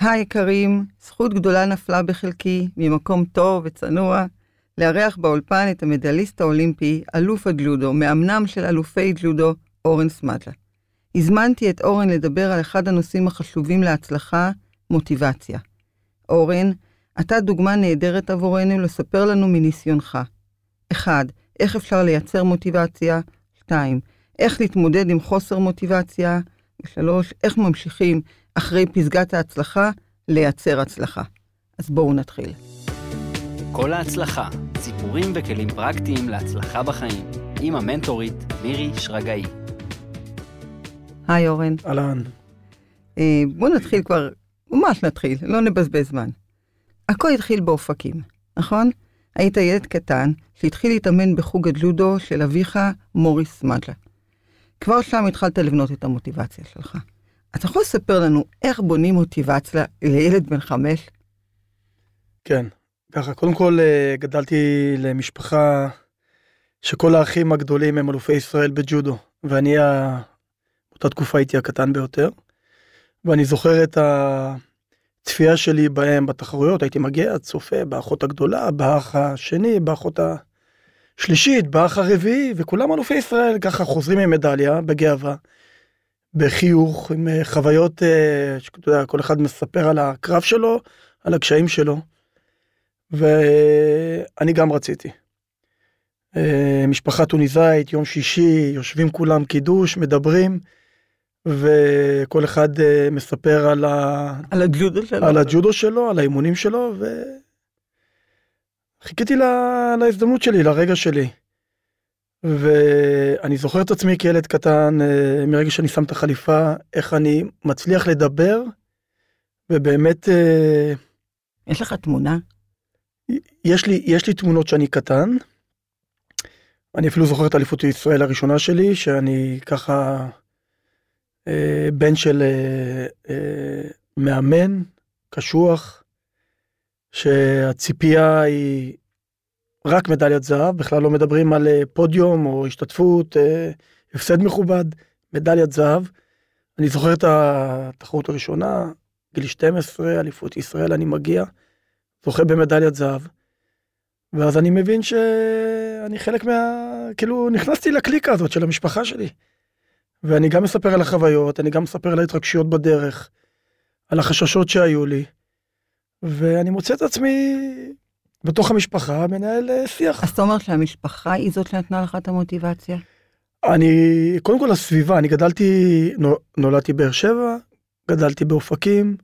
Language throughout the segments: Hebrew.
היקרים, זכות גדולה נפלה בחלקי, ממקום טוב וצנוע, לארח באולפן את המדליסט האולימפי, אלוף הג'ודו, מאמנם של אלופי ג'ודו, אורן סמדלה. הזמנתי את אורן לדבר על אחד הנושאים החשובים להצלחה, מוטיבציה. אורן, אתה דוגמה נהדרת עבורנו לספר לנו מניסיונך. 1. איך אפשר לייצר מוטיבציה? 2. איך להתמודד עם חוסר מוטיבציה? 3. איך ממשיכים אחרי פסגת ההצלחה לייצר הצלחה. אז בואו נתחיל. כל ההצלחה, סיפורים וכלים פרקטיים להצלחה בחיים, עם המנטורית מירי שרגאי. היי אורן. אהלן. אה, בואו נתחיל כבר, ממש נתחיל, לא נבזבז זמן. הכל התחיל באופקים, נכון? היית ילד קטן שהתחיל להתאמן בחוג הג'ודו של אביך מוריס מדלה. כבר שם התחלת לבנות את המוטיבציה שלך. אתה יכול לספר לנו איך בונים מוטיבציה לילד בן חמש? כן, ככה, קודם כל אה, גדלתי למשפחה שכל האחים הגדולים הם אלופי ישראל בג'ודו, ואני באותה תקופה הייתי הקטן ביותר. ואני זוכר את הצפייה שלי בהם בתחרויות, הייתי מגיע, צופה באחות הגדולה, באח השני, באחות השלישית, באח הרביעי, וכולם אלופי ישראל, ככה חוזרים עם מדליה, בגאווה. בחיוך, עם אה, חוויות, אה, שאתה יודע, כל אחד מספר על הקרב שלו, על הקשיים שלו. ואני גם רציתי. אה, משפחה טוניסאית, יום שישי, יושבים כולם קידוש, מדברים, וכל אחד מספר על, ה... על הג'ודו שלו, על הג'ודו שלו, על האימונים שלו, וחיכיתי לה... להזדמנות שלי, לרגע שלי. ואני זוכר את עצמי כילד קטן, אה, מרגע שאני שם את החליפה, איך אני מצליח לדבר, ובאמת... אה, יש לך תמונה? יש לי, יש לי תמונות שאני קטן. אני אפילו זוכר את אליפות ישראל הראשונה שלי, שאני ככה אה, בן של מאמן, קשוח, שהציפייה היא רק מדליית זהב, בכלל לא מדברים על אה, פודיום או השתתפות, אה, הפסד מכובד, מדליית זהב. אני זוכר את התחרות הראשונה, גיל 12, אליפות ישראל, אני מגיע, זוכה במדליית זהב. ואז אני מבין שאני חלק מה... כאילו, נכנסתי לקליקה הזאת של המשפחה שלי. ואני גם מספר על החוויות, אני גם מספר על ההתרגשויות בדרך, על החששות שהיו לי, ואני מוצא את עצמי בתוך המשפחה מנהל אה, שיח. אז אתה אומר שהמשפחה היא זאת שנתנה לך את המוטיבציה? אני, קודם כל הסביבה, אני גדלתי, נולדתי באר שבע, גדלתי באופקים,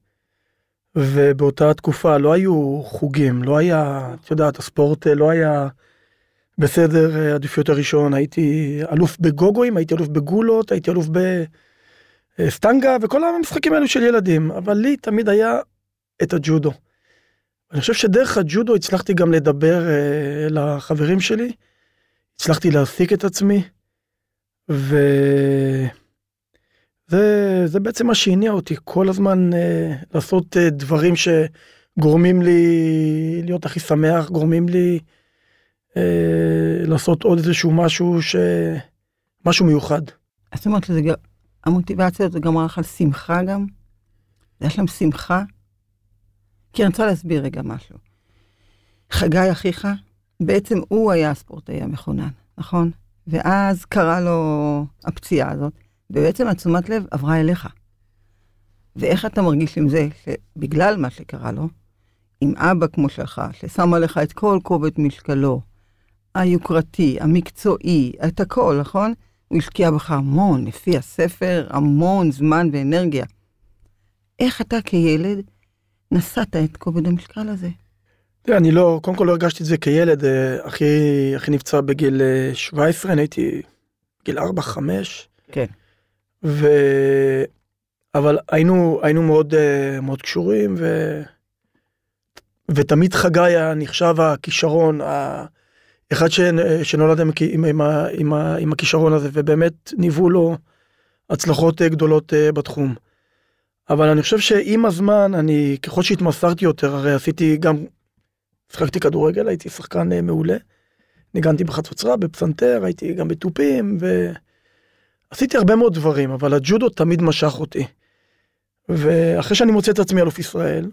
ובאותה תקופה לא היו חוגים, לא היה, את יודעת, הספורט אה, לא היה בסדר אה, עדיפויות הראשון, הייתי אלוף בגוגואים, הייתי אלוף בגולות, הייתי אלוף בסטנגה, וכל המשחקים האלו של ילדים, אבל לי תמיד היה את הג'ודו. אני חושב שדרך הג'ודו הצלחתי גם לדבר אה, לחברים שלי, הצלחתי להעסיק את עצמי, וזה זה בעצם מה שהניע אותי כל הזמן אה, לעשות אה, דברים שגורמים לי להיות הכי שמח, גורמים לי אה, לעשות עוד איזשהו משהו ש... משהו מיוחד. זאת אומרת, המוטיבציה הזאת גמרה לך על שמחה גם? יש להם שמחה? כי אני רוצה להסביר רגע משהו. חגי אחיך, בעצם הוא היה הספורטאי המכונן, נכון? ואז קרה לו הפציעה הזאת, ובעצם התשומת לב עברה אליך. ואיך אתה מרגיש עם זה, שבגלל מה שקרה לו, עם אבא כמו שלך, ששם עליך את כל כובד משקלו, היוקרתי, המקצועי, את הכל, נכון? הוא השקיע בך המון, לפי הספר, המון זמן ואנרגיה. איך אתה כילד נשאת את כובד המשקל הזה? אני לא, קודם כל לא הרגשתי את זה כילד, אה, אחי, אחי נפצע בגיל 17, אה, אני הייתי גיל 4-5. כן. ו... אבל היינו, היינו מאוד, אה, מאוד קשורים, ו... ותמיד חגי נחשב הכישרון, אחד ש... שנולד עם, עם, עם, עם, עם הכישרון הזה, ובאמת ניבאו לו הצלחות גדולות בתחום. אבל אני חושב שעם הזמן, אני, ככל שהתמסרתי יותר, הרי עשיתי גם, שחקתי כדורגל, הייתי שחקן אה, מעולה. ניגנתי בחצוצרה, בפסנתר, הייתי גם בתופים, ועשיתי הרבה מאוד דברים, אבל הג'ודו תמיד משך אותי. ואחרי שאני מוצא את עצמי אלוף ישראל,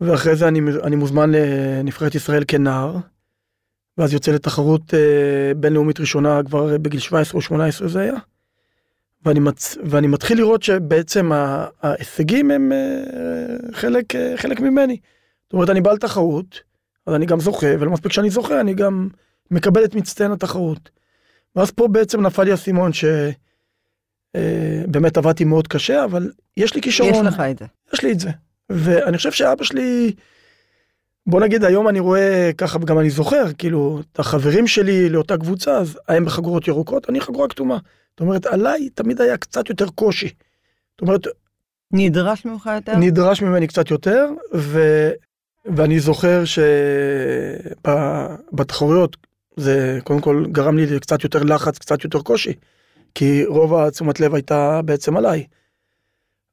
ואחרי זה אני, אני מוזמן לנבחרת ישראל כנער, ואז יוצא לתחרות אה, בינלאומית ראשונה כבר בגיל 17 או 18 זה היה. ואני, מצ... ואני מתחיל לראות שבעצם ההישגים הם אה, חלק, אה, חלק ממני. זאת אומרת, אני בא לתחרות, אז אני גם זוכה, ולא מספיק שאני זוכה, אני גם מקבל את מצטיין התחרות. ואז פה בעצם נפל לי האסימון שבאמת אה, עבדתי מאוד קשה, אבל יש לי כישרון. יש לך את זה. יש לי את זה. ואני חושב שאבא שלי, בוא נגיד היום אני רואה ככה וגם אני זוכר כאילו את החברים שלי לאותה קבוצה אז הם בחגורות ירוקות אני חגורה כתומה. זאת אומרת עליי תמיד היה קצת יותר קושי. זאת אומרת. נדרש ממך יותר? נדרש ממני קצת יותר ו... ואני זוכר שבתחרויות זה קודם כל גרם לי קצת יותר לחץ קצת יותר קושי כי רוב התשומת לב הייתה בעצם עליי.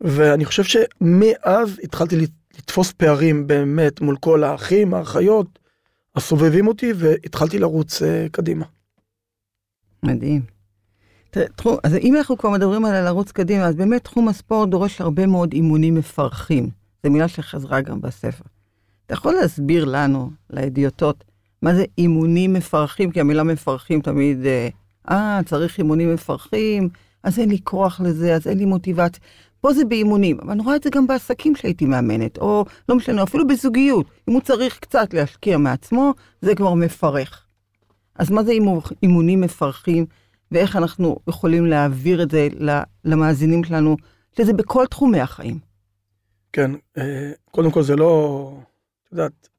ואני חושב שמאז התחלתי לתפוס פערים באמת מול כל האחים, האחיות, הסובבים אותי, והתחלתי לרוץ uh, קדימה. מדהים. תראה, תחום, אז אם אנחנו כבר מדברים על לרוץ קדימה, אז באמת תחום הספורט דורש הרבה מאוד אימונים מפרכים. זו מילה שחזרה גם בספר. אתה יכול להסביר לנו, לאדיוטות, מה זה אימונים מפרכים? כי המילה מפרכים תמיד, אה, אה צריך אימונים מפרכים, אז אין לי כוח לזה, אז אין לי מוטיבציה. פה זה באימונים, אבל אני רואה את זה גם בעסקים שהייתי מאמנת, או לא משנה, אפילו בזוגיות. אם הוא צריך קצת להשקיע מעצמו, זה כבר מפרך. אז מה זה אימונים מפרכים, ואיך אנחנו יכולים להעביר את זה למאזינים שלנו, שזה בכל תחומי החיים. כן, אה, קודם כל זה לא, את יודעת,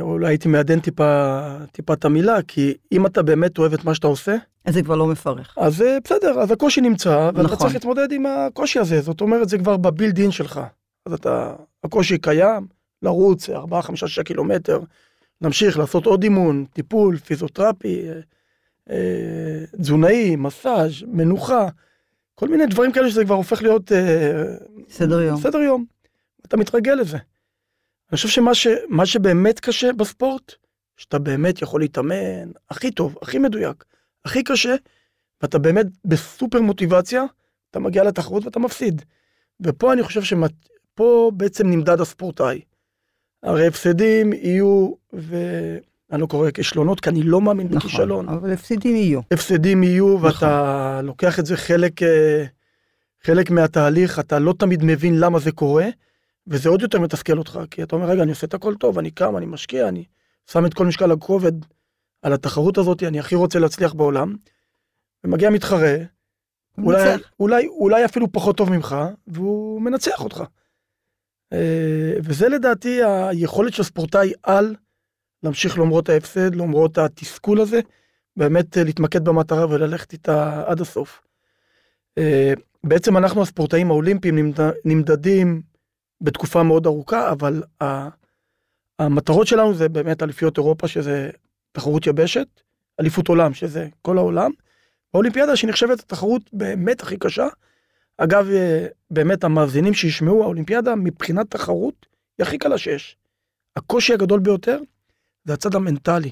אולי הייתי מעדן טיפה, טיפה את המילה, כי אם אתה באמת אוהב את מה שאתה עושה, אז זה כבר לא מפרך. אז אה, בסדר, אז הקושי נמצא, ואתה נכון. צריך להתמודד עם הקושי הזה, זאת אומרת, זה כבר בבילד אין שלך. אז אתה, הקושי קיים, לרוץ 4, 5, 6 קילומטר, להמשיך לעשות עוד אימון, טיפול, פיזיותרפי, אה, אה, תזונאי, מסאז', מנוחה, כל מיני דברים כאלה שזה כבר הופך להיות... אה, סדר יום. סדר יום. אתה מתרגל לזה. אני חושב שמה ש, שבאמת קשה בספורט, שאתה באמת יכול להתאמן הכי טוב, הכי מדויק, הכי קשה, ואתה באמת בסופר מוטיבציה, אתה מגיע לתחרות ואתה מפסיד. ופה אני חושב שפה בעצם נמדד הספורטאי. הרי הפסדים יהיו, ואני לא קורא כישלונות, כי אני לא מאמין נכון, בכישלון. אבל הפסדים יהיו. הפסדים יהיו, נכון. ואתה לוקח את זה חלק, אה, חלק מהתהליך, אתה לא תמיד מבין למה זה קורה, וזה עוד יותר מתסכל אותך, כי אתה אומר, רגע, אני עושה את הכל טוב, אני קם, אני משקיע, אני שם את כל משקל הכובד על התחרות הזאת, אני הכי רוצה להצליח בעולם. ומגיע מתחרה, אולי, אולי, אולי אפילו פחות טוב ממך, והוא מנצח אותך. אה, וזה לדעתי היכולת של ספורטאי על להמשיך למרות ההפסד, למרות התסכול הזה, באמת אה, להתמקד במטרה וללכת איתה עד הסוף. אה, בעצם אנחנו הספורטאים האולימפיים נמדדים בתקופה מאוד ארוכה, אבל המטרות שלנו זה באמת אליפיות אירופה, שזה תחרות יבשת, אליפות עולם, שזה כל העולם. האולימפיאדה שנחשבת התחרות באמת הכי קשה. אגב, אה, באמת המאזינים שישמעו, האולימפיאדה מבחינת תחרות היא הכי קלה שיש. הקושי הגדול ביותר זה הצד המנטלי.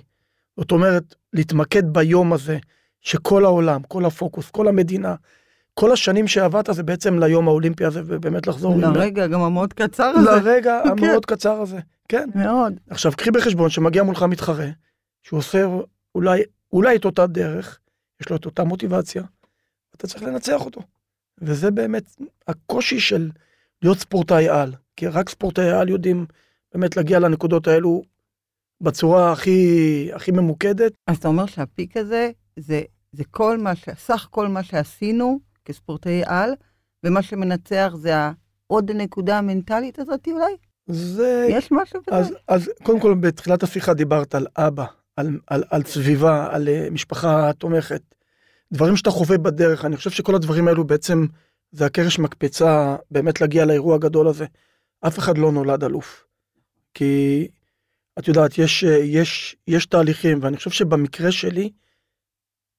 זאת אומרת, להתמקד ביום הזה, שכל העולם, כל הפוקוס, כל המדינה, כל השנים שעבדת זה בעצם ליום האולימפי הזה, ובאמת לחזור... לרגע, גם המאוד קצר הזה. לרגע כן. המאוד קצר הזה, כן. מאוד. עכשיו, קחי בחשבון שמגיע מולך מתחרה, שהוא עושה אולי, אולי את אותה דרך, יש לו את אותה מוטיבציה, אתה צריך לנצח אותו. וזה באמת הקושי של להיות ספורטאי על, כי רק ספורטאי על יודעים באמת להגיע לנקודות האלו בצורה הכי, הכי ממוקדת. אז אתה אומר שהפיק הזה, זה, זה כל מה, ש... סך כל מה שעשינו כספורטאי על, ומה שמנצח זה העוד נקודה המנטלית הזאת אולי? זה... יש משהו בזה? אז, אז קודם כל בתחילת השיחה דיברת על אבא, על, על, על סביבה, על uh, משפחה תומכת. דברים שאתה חווה בדרך, אני חושב שכל הדברים האלו בעצם זה הקרש מקפצה באמת להגיע לאירוע הגדול הזה. אף אחד לא נולד אלוף. כי את יודעת, יש, אה, יש, יש תהליכים, ואני חושב שבמקרה שלי,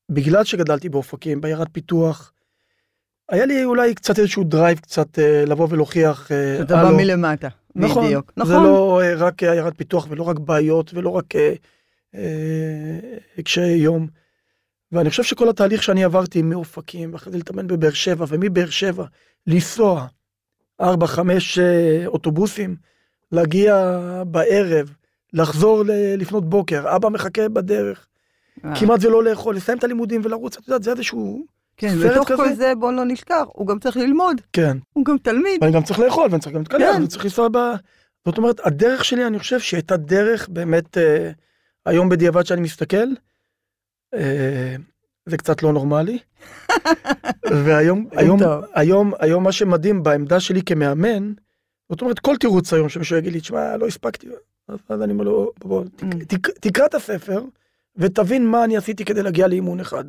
בגלל שגדלתי באופקים, בעיירת פיתוח, היה לי אולי קצת איזשהו drive קצת אה, לבוא ולהוכיח. אה, שאתה בא מלמטה, נכון, בדיוק. נכון. זה לא אה, רק עיירת פיתוח ולא רק בעיות ולא רק קשיי יום. ואני חושב שכל התהליך שאני עברתי מאופקים, ואחרי זה להתאמן בבאר שבע, ומבאר שבע לנסוע, ארבע, חמש אה, אוטובוסים, להגיע בערב, לחזור לפנות בוקר, אבא מחכה בדרך, אה. כמעט ולא לאכול, לסיים את הלימודים ולרוץ, את יודעת, זה איזשהו... כן, סרט בתוך? כל זה בוא לא נשכח, הוא גם צריך ללמוד, כן. הוא גם תלמיד. ואני גם צריך לאכול, ואני צריך גם להתקלח, כן. ואני צריך לנסוע ב... זאת אומרת, הדרך שלי, אני חושב שהייתה דרך באמת, אה, היום בדיעבד שאני מסתכל, אה, זה קצת לא נורמלי. והיום, היום. היום, היום מה שמדהים בעמדה שלי כמאמן, זאת אומרת, כל תירוץ היום שמישהו יגיד לי, תשמע, לא הספקתי, אז, אז אני אומר לו, בוא, תק, Mm. תק, תקרא את הספר, ותבין מה אני עשיתי כדי להגיע לאימון אחד.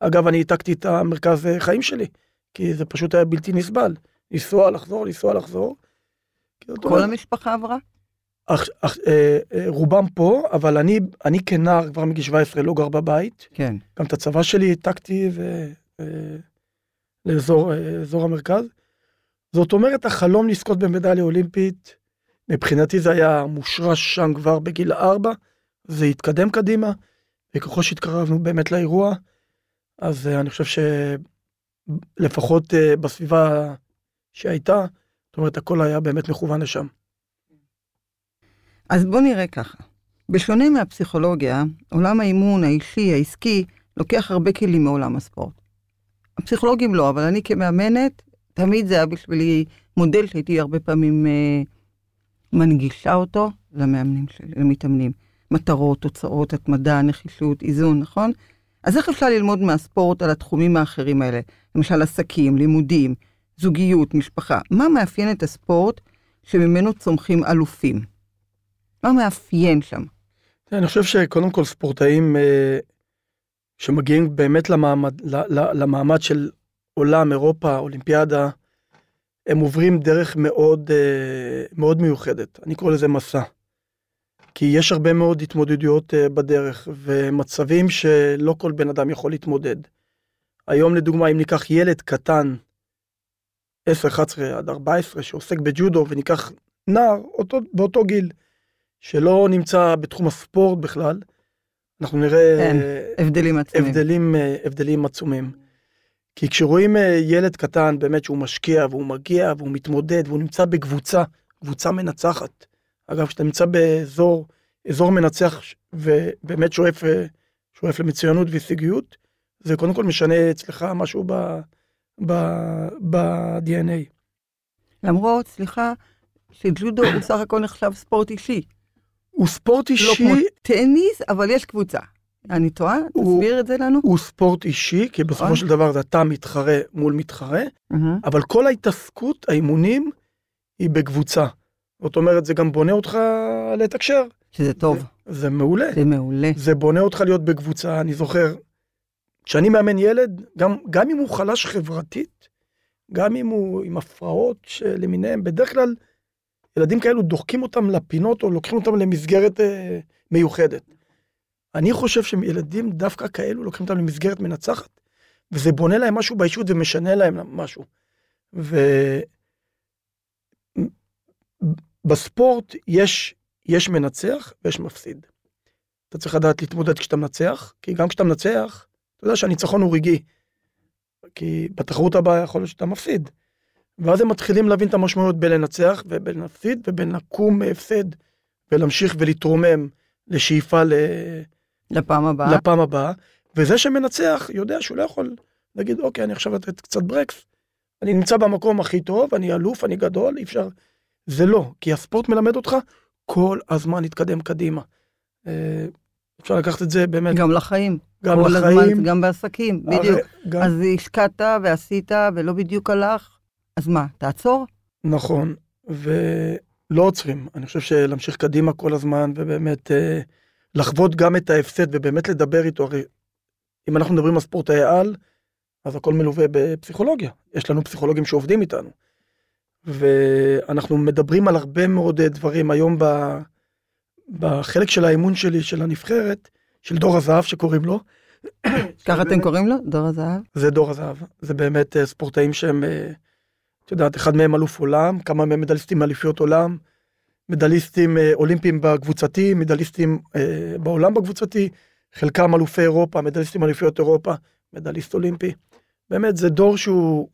אגב, אני העתקתי את המרכז חיים שלי, כי זה פשוט היה בלתי נסבל. לנסוע, לחזור, לנסוע, לחזור. כל המשפחה עברה? אח, אח, אה, אה, רובם פה, אבל אני, אני כנער כבר מגיל 17 לא גר בבית. כן. גם את הצבא שלי העתקתי ו... אה, לאזור אה, המרכז. זאת אומרת, החלום לזכות במדליה אולימפית, מבחינתי זה היה מושרש שם כבר בגיל ארבע, זה התקדם קדימה, וככל שהתקרבנו באמת לאירוע, אז אה, אני חושב שלפחות אה, בסביבה שהייתה, זאת אומרת, הכל היה באמת מכוון לשם. אז בוא נראה ככה. בשונה מהפסיכולוגיה, עולם האימון האישי, העסקי, לוקח הרבה כלים מעולם הספורט. הפסיכולוגים לא, אבל אני כמאמנת, תמיד זה היה בשבילי מודל שהייתי הרבה פעמים אה, מנגישה אותו למאמנים שלי, למתאמנים. מטרות, תוצאות, התמדה, נחישות, איזון, נכון? אז איך אפשר ללמוד מהספורט על התחומים האחרים האלה? למשל עסקים, לימודים, זוגיות, משפחה. מה מאפיין את הספורט שממנו צומחים אלופים? מה מאפיין שם? אני חושב שקודם כל ספורטאים אה, שמגיעים באמת למעמד, למעמד של עולם, אירופה, אולימפיאדה, הם עוברים דרך מאוד, אה, מאוד מיוחדת. אני קורא לזה מסע. כי יש הרבה מאוד התמודדויות אה, בדרך, ומצבים שלא כל בן אדם יכול להתמודד. היום לדוגמה, אם ניקח ילד קטן, 10, 11 עד 14, שעוסק בג'ודו, וניקח נער אותו, באותו גיל, שלא נמצא בתחום הספורט בכלל, אנחנו נראה כן, אה, הבדלים עצומים. הבדלים, אה, הבדלים עצומים. כי כשרואים ילד קטן באמת שהוא משקיע והוא מגיע והוא מתמודד והוא נמצא בקבוצה, קבוצה מנצחת. אגב, כשאתה נמצא באזור, אזור מנצח ובאמת שואף, אה, שואף למצוינות והישגיות, זה קודם כל משנה אצלך משהו ב-DNA. למרות, סליחה, שג'ודו הוא סך הכל נחשב ספורט אישי. הוא ספורט לא כמו אישי, טניס, אבל יש קבוצה. אני טועה? הוא- תסביר את זה לנו. הוא ספורט אישי, כי בסופו נכון. של דבר זה אתה מתחרה מול מתחרה. אבל כל ההתעסקות, האימונים, היא בקבוצה. זאת אומרת, זה גם בונה אותך לתקשר. שזה טוב, זה מעולה. זה מעולה. זה בונה אותך להיות בקבוצה. אני זוכר, כשאני מאמן ילד, גם, גם אם הוא חלש חברתית, גם אם הוא עם הפרעות למיניהם, בדרך כלל ילדים כאלו דוחקים אותם לפינות או לוקחים אותם למסגרת אה, מיוחדת. אני חושב שילדים דווקא כאלו לוקחים אותם למסגרת מנצחת, וזה בונה להם משהו באישות ומשנה להם משהו. ובספורט יש, יש מנצח ויש מפסיד. אתה צריך לדעת להתמודד כשאתה מנצח, כי גם כשאתה מנצח, אתה יודע שהניצחון הוא רגעי. כי בתחרות הבאה יכול להיות שאתה מפסיד. ואז הם מתחילים להבין את המשמעויות בין לנצח ובין להפסיד ובין לקום מהפסד ולהמשיך ולהתרומם לשאיפה ל... לפעם הבאה. לפעם הבאה. וזה שמנצח יודע שהוא לא יכול להגיד, אוקיי, אני עכשיו לתת קצת ברקס, אני נמצא במקום הכי טוב, אני אלוף, אני גדול, אי אפשר. זה לא, כי הספורט מלמד אותך כל הזמן להתקדם קדימה. אה, אפשר לקחת את זה באמת גם לחיים. גם כל לחיים. הזמן, גם בעסקים, הרי בדיוק. גם, אז השקעת ועשית ולא בדיוק הלך, אז מה, תעצור? נכון, ולא עוצרים. אני חושב שלהמשיך קדימה כל הזמן, ובאמת אה, לחוות גם את ההפסד, ובאמת לדבר איתו. הרי אם אנחנו מדברים על ספורטאי על, אז הכל מלווה בפסיכולוגיה. יש לנו פסיכולוגים שעובדים איתנו. ואנחנו מדברים על הרבה מאוד אה, דברים היום ב... בחלק של האימון שלי, של הנבחרת, של דור הזהב שקוראים לו. ככה אתם קוראים לו? דור הזהב? זה דור הזהב. זה באמת אה, ספורטאים שהם, אה, את יודעת, אחד מהם אלוף עולם, כמה מהם מדליסטים מאליפיות עולם, מדליסטים אולימפיים בקבוצתי, מדליסטים אה, בעולם בקבוצתי, חלקם אלופי אירופה, מדליסטים אליפיות אירופה, מדליסט אולימפי. באמת, זה דור שהוא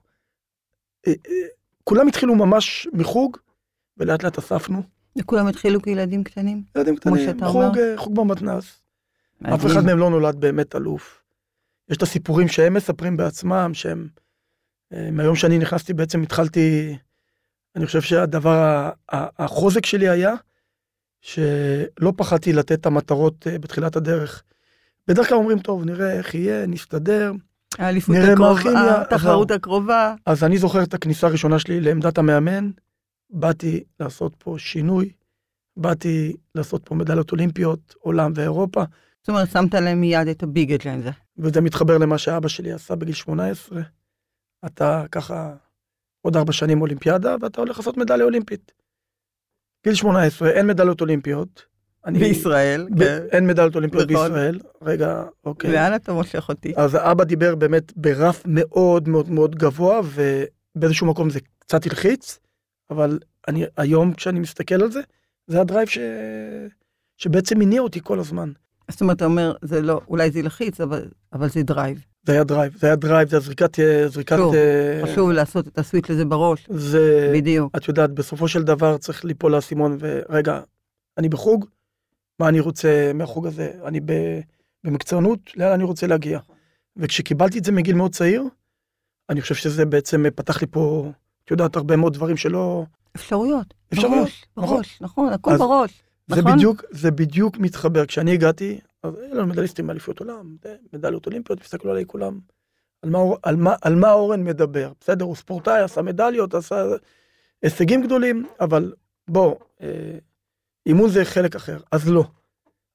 כולם התחילו ממש מחוג, ולאט לאט אספנו. וכולם התחילו כילדים קטנים? ילדים קטנים, חוג. אה, חוג במתנ"ס. אף. אחד מהם לא נולד באמת אלוף. יש את הסיפורים שהם מספרים בעצמם, שהם... אה, מהיום שאני נכנסתי בעצם התחלתי, אני חושב שהדבר, החוזק שלי היה, שלא פחדתי לתת את המטרות אה, בתחילת הדרך. בדרך כלל אומרים, טוב, נראה איך יהיה, נסתדר. האליפות הקרובה, התחרות. הקרובה. אז אני זוכר את הכניסה הראשונה שלי לעמדת המאמן, באתי לעשות פה שינוי, באתי לעשות פה מדליות אולימפיות, עולם ואירופה, זאת אומרת, שמת להם מיד את הביגד להם זה. וזה מתחבר למה שאבא שלי עשה בגיל 18. אתה ככה עוד ארבע שנים אולימפיאדה, ואתה הולך לעשות מדליה אולימפית. גיל 18, אין מדליות אולימפיות. אני- בישראל, ב- כן. אין מדליות אולימפיות נכון. בישראל. רגע, אוקיי. לאן אתה מושך אותי? אז האבא דיבר באמת ברף מאוד מאוד מאוד גבוה, ובאיזשהו מקום זה קצת הלחיץ, אבל אני, היום כשאני מסתכל על זה, זה הדרייב ש... שבעצם הניע אותי כל הזמן. זאת אומרת, אתה אומר, זה לא, אולי זה ילחיץ, אבל, אבל זה drive. זה היה drive, זה היה drive, זה היה זריקת... זריקת שוב, אה, חשוב לעשות את ה switch לזה בראש. זה... בדיוק. את יודעת, בסופו של דבר צריך ליפול האסימון, ורגע, אני בחוג, מה אני רוצה מהחוג הזה? אני ב... במקצוענות, לאן אני רוצה להגיע? וכשקיבלתי את זה מגיל מאוד צעיר, אני חושב שזה בעצם פתח לי פה, את יודעת, הרבה מאוד דברים שלא... אפשרויות. אפשרויות, בראש, נכון. בראש, נכון, הכל בראש. זה נכון? בדיוק, זה בדיוק מתחבר. כשאני הגעתי, אז היו לנו מדליסטים מאליפויות עולם, מדליות אולימפיות, הסתכלו עליי כולם. על מה, על, מה, על מה אורן מדבר? בסדר, הוא ספורטאי, עשה מדליות, עשה הישגים גדולים, אבל בוא, אה, אימון זה חלק אחר, אז לא.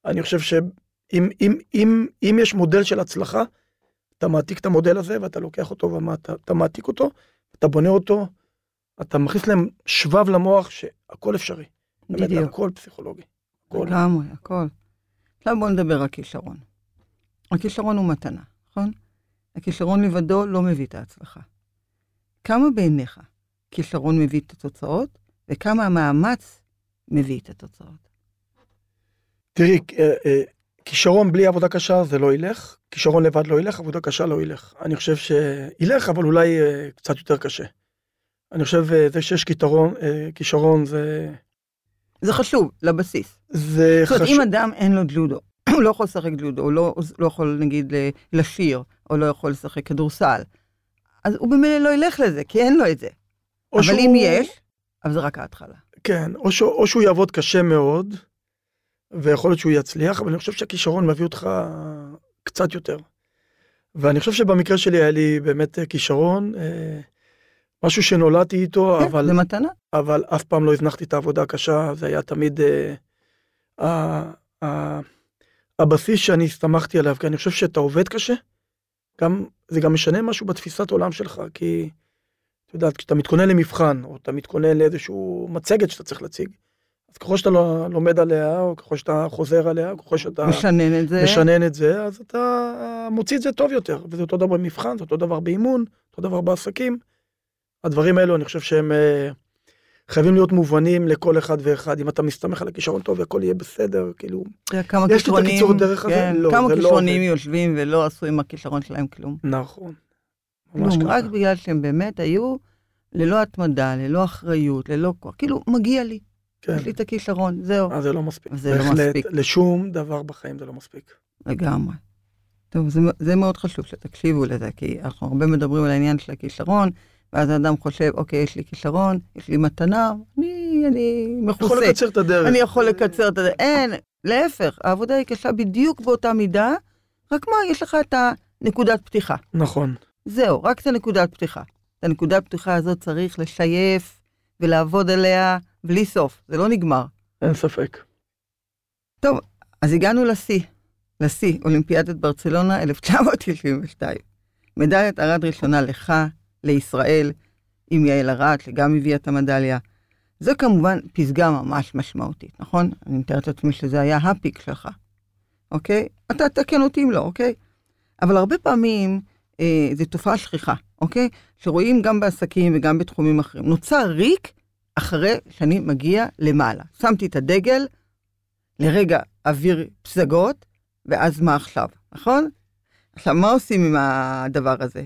אני חושב שאם אם, אם, אם יש מודל של הצלחה, אתה מעתיק את המודל הזה ואתה לוקח אותו ואתה אתה מעתיק אותו, אתה בונה אותו, אתה מכניס להם שבב למוח שהכל אפשרי. באמת, בדיוק. הכל פסיכולוגי. הכל. לגמרי, הכל. עכשיו בואו נדבר על כישרון. הכישרון הוא מתנה, נכון? הכישרון לבדו לא מביא את ההצלחה. כמה בעיניך כישרון מביא את התוצאות, וכמה המאמץ מביא את התוצאות? תראי, אה, אה, כישרון בלי עבודה קשה זה לא ילך, כישרון לבד לא ילך, עבודה קשה לא ילך. אני חושב שילך, אבל אולי אה, קצת יותר קשה. אני חושב זה שיש כיתרון, כישרון זה, זה חשוב, לבסיס. זה זאת אומרת, חשוב. אם אדם אין לו ג'ודו, הוא לא יכול לשחק ג'ודו, הוא לא, לא יכול נגיד לשיר, או לא יכול לשחק כדורסל, אז הוא במילא לא ילך לזה, כי אין לו את זה. אבל שהוא- אם יש, אז זה רק ההתחלה. כן, או שהוא, או שהוא יעבוד קשה מאוד, ויכול להיות שהוא יצליח, אבל אני חושב שהכישרון מביא אותך קצת יותר. ואני חושב שבמקרה שלי היה לי באמת אה, כישרון, אה, משהו שנולדתי איתו, כן, אבל... זה מתנה. אבל אף פעם לא הזנחתי את העבודה הקשה, זה היה תמיד אה, ה- ה- הבסיס שאני הסתמכתי עליו, כי אני חושב שאתה עובד קשה, גם, זה גם משנה משהו בתפיסת עולם שלך, כי את יודעת, כשאתה מתכונן למבחן, או אתה מתכונן לאיזשהו מצגת שאתה צריך להציג, אז ככל שאתה לא, לומד עליה, או ככל שאתה חוזר עליה, או ככל שאתה משנן את זה. משנן את זה, אז אתה מוציא את זה טוב יותר, וזה אותו דבר במבחן, זה אותו דבר באימון, אותו דבר בעסקים. הדברים האלו, אני חושב שהם אה, חייבים להיות מובנים לכל אחד ואחד. אם אתה מסתמך על הכישרון טוב, הכל יהיה בסדר, כאילו... כמה יש לי את הקיצור דרך הזה? כן, לא, כמה לא כישרונים עובד. יושבים ולא עשו עם הכישרון שלהם כלום. נכון. ממש ככה. רק בגלל שהם באמת היו ללא התמדה, ללא אחריות, ללא כוח. כאילו, מגיע לי, כן. יש לי את הכישרון, זהו, אז זה לא מספיק. זה לא מספיק. לשום דבר בחיים זה לא מספיק. לגמרי. טוב, זה, זה מאוד חשוב שתקשיבו לזה, כי אנחנו הרבה מדברים על העניין של הכישרון, ואז האדם חושב, אוקיי, יש לי כישרון, יש לי מתנה, אני, אני יכול מכוסה. לקצר את הדרך. אני יכול לקצר את זה. אין, להפך, העבודה היא קשה בדיוק באותה מידה, רק מה, יש לך את הנקודת פתיחה. נכון. זהו, רק את הנקודת פתיחה. את הנקודת פתיחה הזאת צריך לשייף ולעבוד עליה בלי סוף, זה לא נגמר. אין ספק. אז הגענו לשיא, לשיא, אולימפיאדת ברצלונה 1992. מדליית ארד ראשונה לך, לישראל, עם יעל ארד, שגם הביאה את המדליה. זו כמובן פסגה ממש משמעותית, נכון? אני מתארת לעצמי שזה היה הפיק שלך, אוקיי? אתה תקן אותי אם לא, אוקיי? אבל הרבה פעמים אה, זו תופעה שכיחה, אוקיי? שרואים גם בעסקים וגם בתחומים אחרים. נוצר ריק אחרי שאני מגיע למעלה. שמתי את הדגל, לרגע אוויר פסגות, ואז מה עכשיו, נכון? עכשיו, מה עושים עם הדבר הזה?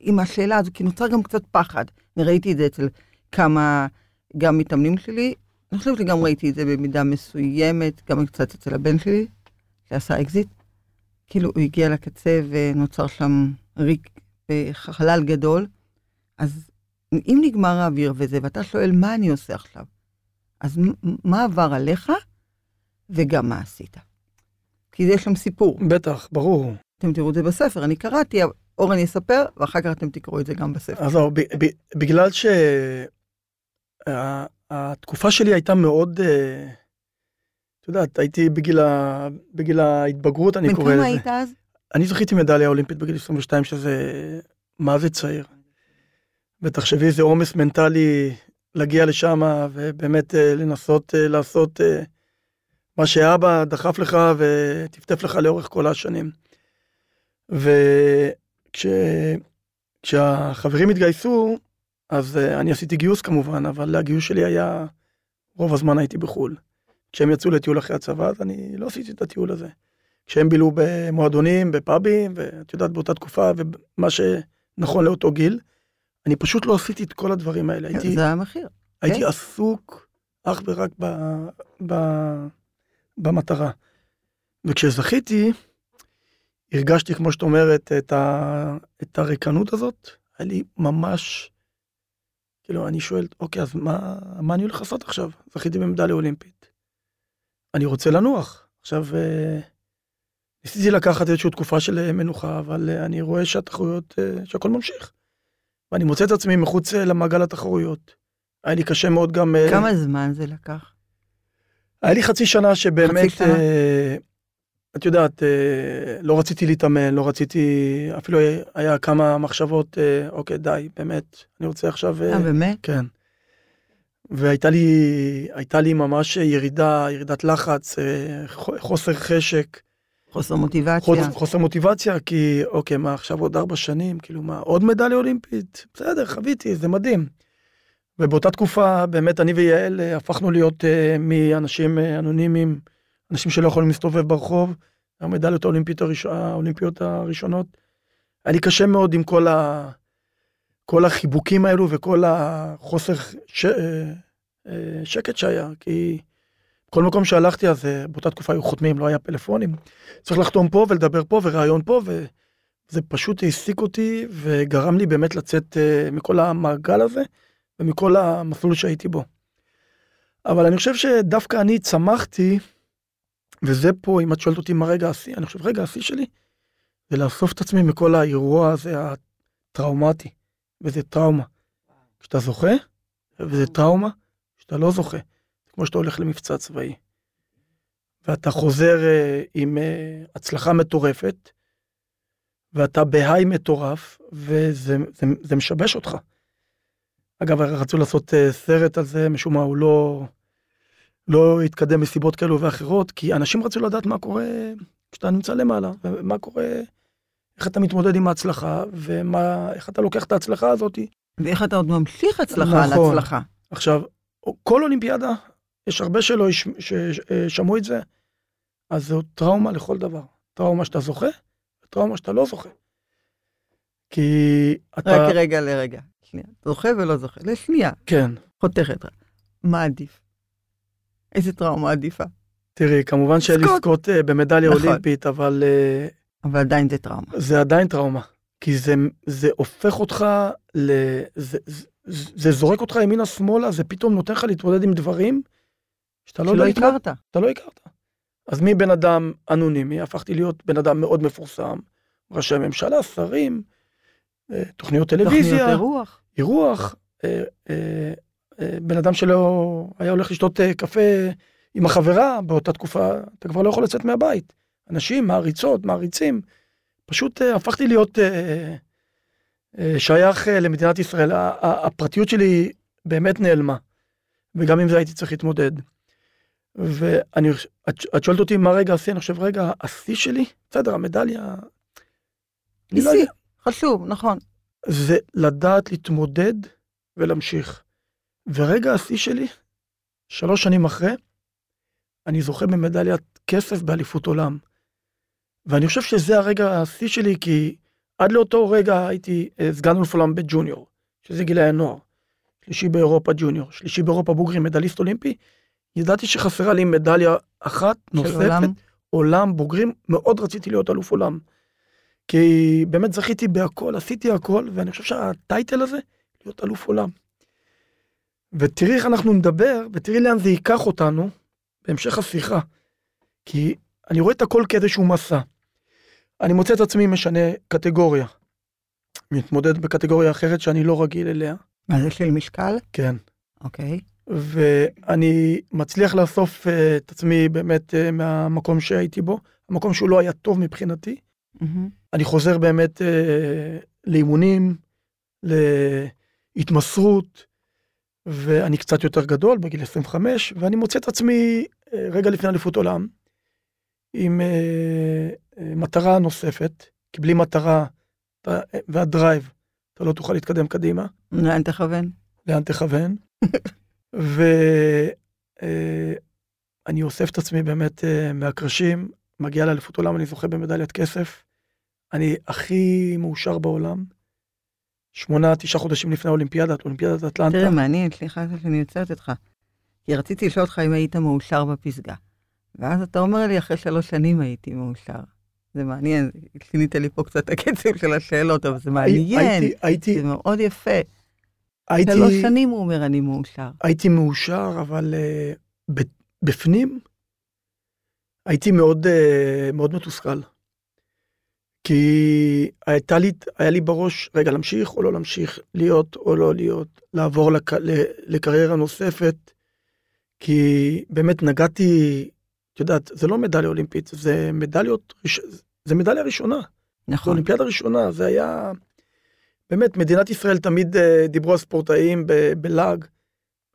עם השאלה הזו, כי נוצר גם קצת פחד. אני ראיתי את זה אצל כמה, גם מתאמנים שלי, אני חושבת שגם ראיתי את זה במידה מסוימת, גם קצת אצל הבן שלי, שעשה אקזיט. כאילו, הוא הגיע לקצה ונוצר שם ריק בחלל גדול, אז אם נגמר האוויר וזה, ואתה שואל, מה אני עושה עכשיו? אז מה עבר עליך, וגם מה עשית? כי יש שם סיפור. בטח, ברור. אתם תראו את זה בספר, אני קראתי, אורן יספר, ואחר כך אתם תקראו את זה גם בספר. אז זהו, בגלל שהתקופה שלי הייתה מאוד, אה, את יודעת, הייתי בגיל, ה... בגיל ההתבגרות, אני קורא לזה. בן כמה היית אז? אני זכיתי מדליה אולימפית בגיל 22, שזה מה זה צעיר. ותחשבי איזה עומס מנטלי להגיע לשם ובאמת אה, לנסות אה, לעשות מה שאבא דחף לך וטפטף לך לאורך כל השנים. וכשהחברים התגייסו, אז אני עשיתי גיוס כמובן, אבל הגיוס שלי היה, רוב הזמן הייתי בחו"ל. כשהם יצאו לטיול אחרי הצבא, אז אני לא עשיתי את הטיול הזה. כשהם בילו במועדונים, בפאבים, ואת יודעת, באותה תקופה, ומה שנכון לאותו גיל, אני פשוט לא עשיתי את כל הדברים האלה. הייתי, זה המחיר. הייתי כן? עסוק אך ורק ב, ב, במטרה. וכשזכיתי, הרגשתי, כמו שאת אומרת, את, ה, את הריקנות הזאת. היה לי ממש, כאילו, אני שואל, אוקיי, אז מה, מה אני הולך לעשות עכשיו? זכיתי במדליה אולימפית. אני רוצה לנוח. עכשיו, אה, ניסיתי לקחת איזושהי תקופה של מנוחה, אבל אה, אני רואה שהתחרויות, אה, שהכל ממשיך. ואני מוצא את עצמי מחוץ למעגל התחרויות. היה לי קשה מאוד גם... כמה זמן זה לקח? היה לי חצי שנה שבאמת, חצי שנה? אה, את יודעת, אה, לא רציתי להתאמן, לא רציתי, אפילו היה כמה מחשבות, אה, אוקיי, די, באמת, אני רוצה עכשיו... אה, באמת? כן. והייתה לי, הייתה לי ממש ירידה, ירידת לחץ, אה, חוסר חשק. חוסר מוטיבציה. חוסר, חוסר מוטיבציה, כי אוקיי, מה עכשיו עוד ארבע שנים, כאילו מה, עוד מדליה אולימפית? בסדר, חוויתי, זה מדהים. ובאותה תקופה באמת אני ויעל אה, הפכנו להיות uh, מאנשים uh, אנונימיים, אנשים שלא יכולים להסתובב ברחוב, המדליות האולימפיות, הראש... האולימפיות הראשונות. היה לי קשה מאוד עם כל, ה... כל החיבוקים האלו וכל החוסר ש... שקט שהיה, כי כל מקום שהלכתי אז באותה תקופה היו חותמים, לא היה פלאפונים. צריך לחתום פה ולדבר פה וראיון פה, וזה פשוט העסיק אותי וגרם לי באמת לצאת מכל המעגל הזה. ומכל המסלול שהייתי בו. אבל אני חושב שדווקא אני צמחתי, וזה פה, אם את שואלת אותי מה רגע השיא, אני חושב רגע השיא שלי, זה לאסוף את עצמי מכל האירוע הזה הטראומטי, וזה טראומה. כשאתה זוכה, וזה טראומה, כשאתה לא זוכה, כמו שאתה הולך למבצע צבאי. ואתה חוזר uh, עם uh, הצלחה מטורפת, ואתה בהיי מטורף, וזה זה, זה משבש אותך. אגב, רצו לעשות uh, סרט על זה, משום מה הוא לא, לא התקדם מסיבות כאלו ואחרות, כי אנשים רצו לדעת מה קורה כשאתה נמצא למעלה, ומה קורה, איך אתה מתמודד עם ההצלחה, ואיך אתה לוקח את ההצלחה הזאת. ואיך אתה עוד ממשיך הצלחה נכון. על הצלחה. עכשיו, כל אולימפיאדה, יש הרבה שלא שמעו את זה, אז זו טראומה לכל דבר. טראומה שאתה זוכה, וטראומה שאתה לא זוכה. כי אתה... רק רגע לרגע. שנייה, זוכה ולא זוכה, לשנייה. כן. חותכת. מה עדיף? איזה טראומה עדיפה? תראי, כמובן שלזכות uh, במדליה נכון. אולימפית, אבל... Uh, אבל עדיין זה טראומה. זה עדיין טראומה. כי זה, זה הופך אותך ל... זה, זה, זה זורק אותך ימינה שמאלה, זה פתאום נותן לך להתמודד עם דברים שאתה לא... שלא הכרת. אתה לא הכרת. אז מבן אדם אנונימי, הפכתי להיות בן אדם מאוד מפורסם, ראשי ממשלה, שרים, אה, תוכניות טלוויזיה. תוכניות אירוח. אירוח. אה, אה, בן אדם שלא היה הולך לשתות קפה עם החברה באותה תקופה, אתה כבר לא יכול לצאת מהבית. אנשים, מעריצות, מעריצים. פשוט הפכתי להיות שייך למדינת ישראל. הפרטיות שלי באמת נעלמה. וגם עם זה הייתי צריך להתמודד. ואני, את, את שואלת אותי מה רגע השיא, אני חושב רגע השיא שלי, בסדר, המדליה. אני לא. חשוב, נכון. זה לדעת להתמודד ולהמשיך. ורגע השיא שלי, שלוש שנים אחרי, אני זוכה במדליית כסף באליפות עולם. ואני חושב שזה הרגע השיא שלי, כי עד לאותו רגע הייתי אה, סגן אלוף עולם בג'וניור, שזה גילי הנוער. שלישי באירופה ג'וניור, שלישי באירופה בוגרים, מדליסט אולימפי. ידעתי שחסרה לי מדליה אחת נוספת, עולם? עולם בוגרים, מאוד רציתי להיות אלוף עולם. כי באמת זכיתי בהכל, עשיתי הכל, ואני חושב שהטייטל הזה, להיות אלוף עולם. ותראי איך אנחנו נדבר, ותראי לאן זה ייקח אותנו בהמשך השיחה. כי אני רואה את הכל כאיזשהו מסע. אני מוצא את עצמי משנה קטגוריה. מתמודד בקטגוריה אחרת שאני לא רגיל אליה. מה זה של משקל? כן. אוקיי. ואני מצליח לאסוף אה, את עצמי באמת אה, מהמקום שהייתי בו, המקום שהוא לא היה טוב מבחינתי. מהמם. אני חוזר באמת אה, לאימונים, להתמסרות, ואני קצת יותר גדול, בגיל 25, ואני מוצא את עצמי אה, רגע לפני אליפות עולם, עם אה, אה, מטרה נוספת, כי בלי מטרה אתה, והדרייב, אתה לא תוכל להתקדם קדימה, לאן תכוון? לאן תכוון. ואני אוסף את עצמי באמת אה, מהקרשים, מגיע לאליפות עולם, אני זוכה במדליית כסף. אני הכי מאושר בעולם. שמונה, תשעה חודשים לפני האולימפיאדת, אולימפיאדת אטלנטה. תראה, מעניין, סליחה שאני עוצרת אותך. כי רציתי לשאול אותך אם היית מאושר בפסגה. ואז אתה אומר לי, אחרי שלוש שנים הייתי מאושר. זה מעניין, שינית לי פה קצת הקצב של השאלות, אבל זה מעניין. הייתי, הייתי, זה מאוד יפה. הייתי, שלוש שנים הוא אומר, אני מאושר. הייתי מאושר, אבל uh, בפנים הייתי מאוד, uh, מאוד מתוסכל. כי הייתה לי, היה לי בראש, רגע, להמשיך או לא להמשיך, להיות או לא להיות, לעבור לק, לקריירה נוספת, כי באמת נגעתי, את יודעת, זה לא מדליה אולימפית, זה מדליות, זה מדליה ראשונה. זו נכון. אולימפיאדה ראשונה, זה היה... באמת, מדינת ישראל תמיד אה, דיברו על ספורטאים בלעג.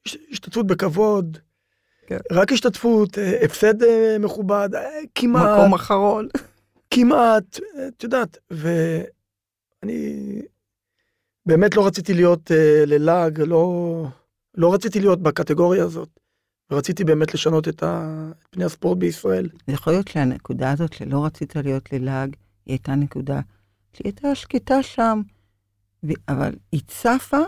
הש- השתתפות בכבוד, כן. רק השתתפות, אה, הפסד אה, מכובד, כמעט, מקום אחרון. כמעט, את יודעת, ואני באמת לא רציתי להיות ללעג, לא, לא רציתי להיות בקטגוריה הזאת. רציתי באמת לשנות את ה- את פני הספורט בישראל. יכול להיות שהנקודה הזאת שלא רצית להיות ללעג, היא הייתה נקודה שהיא הייתה שקטה שם, אבל היא צפה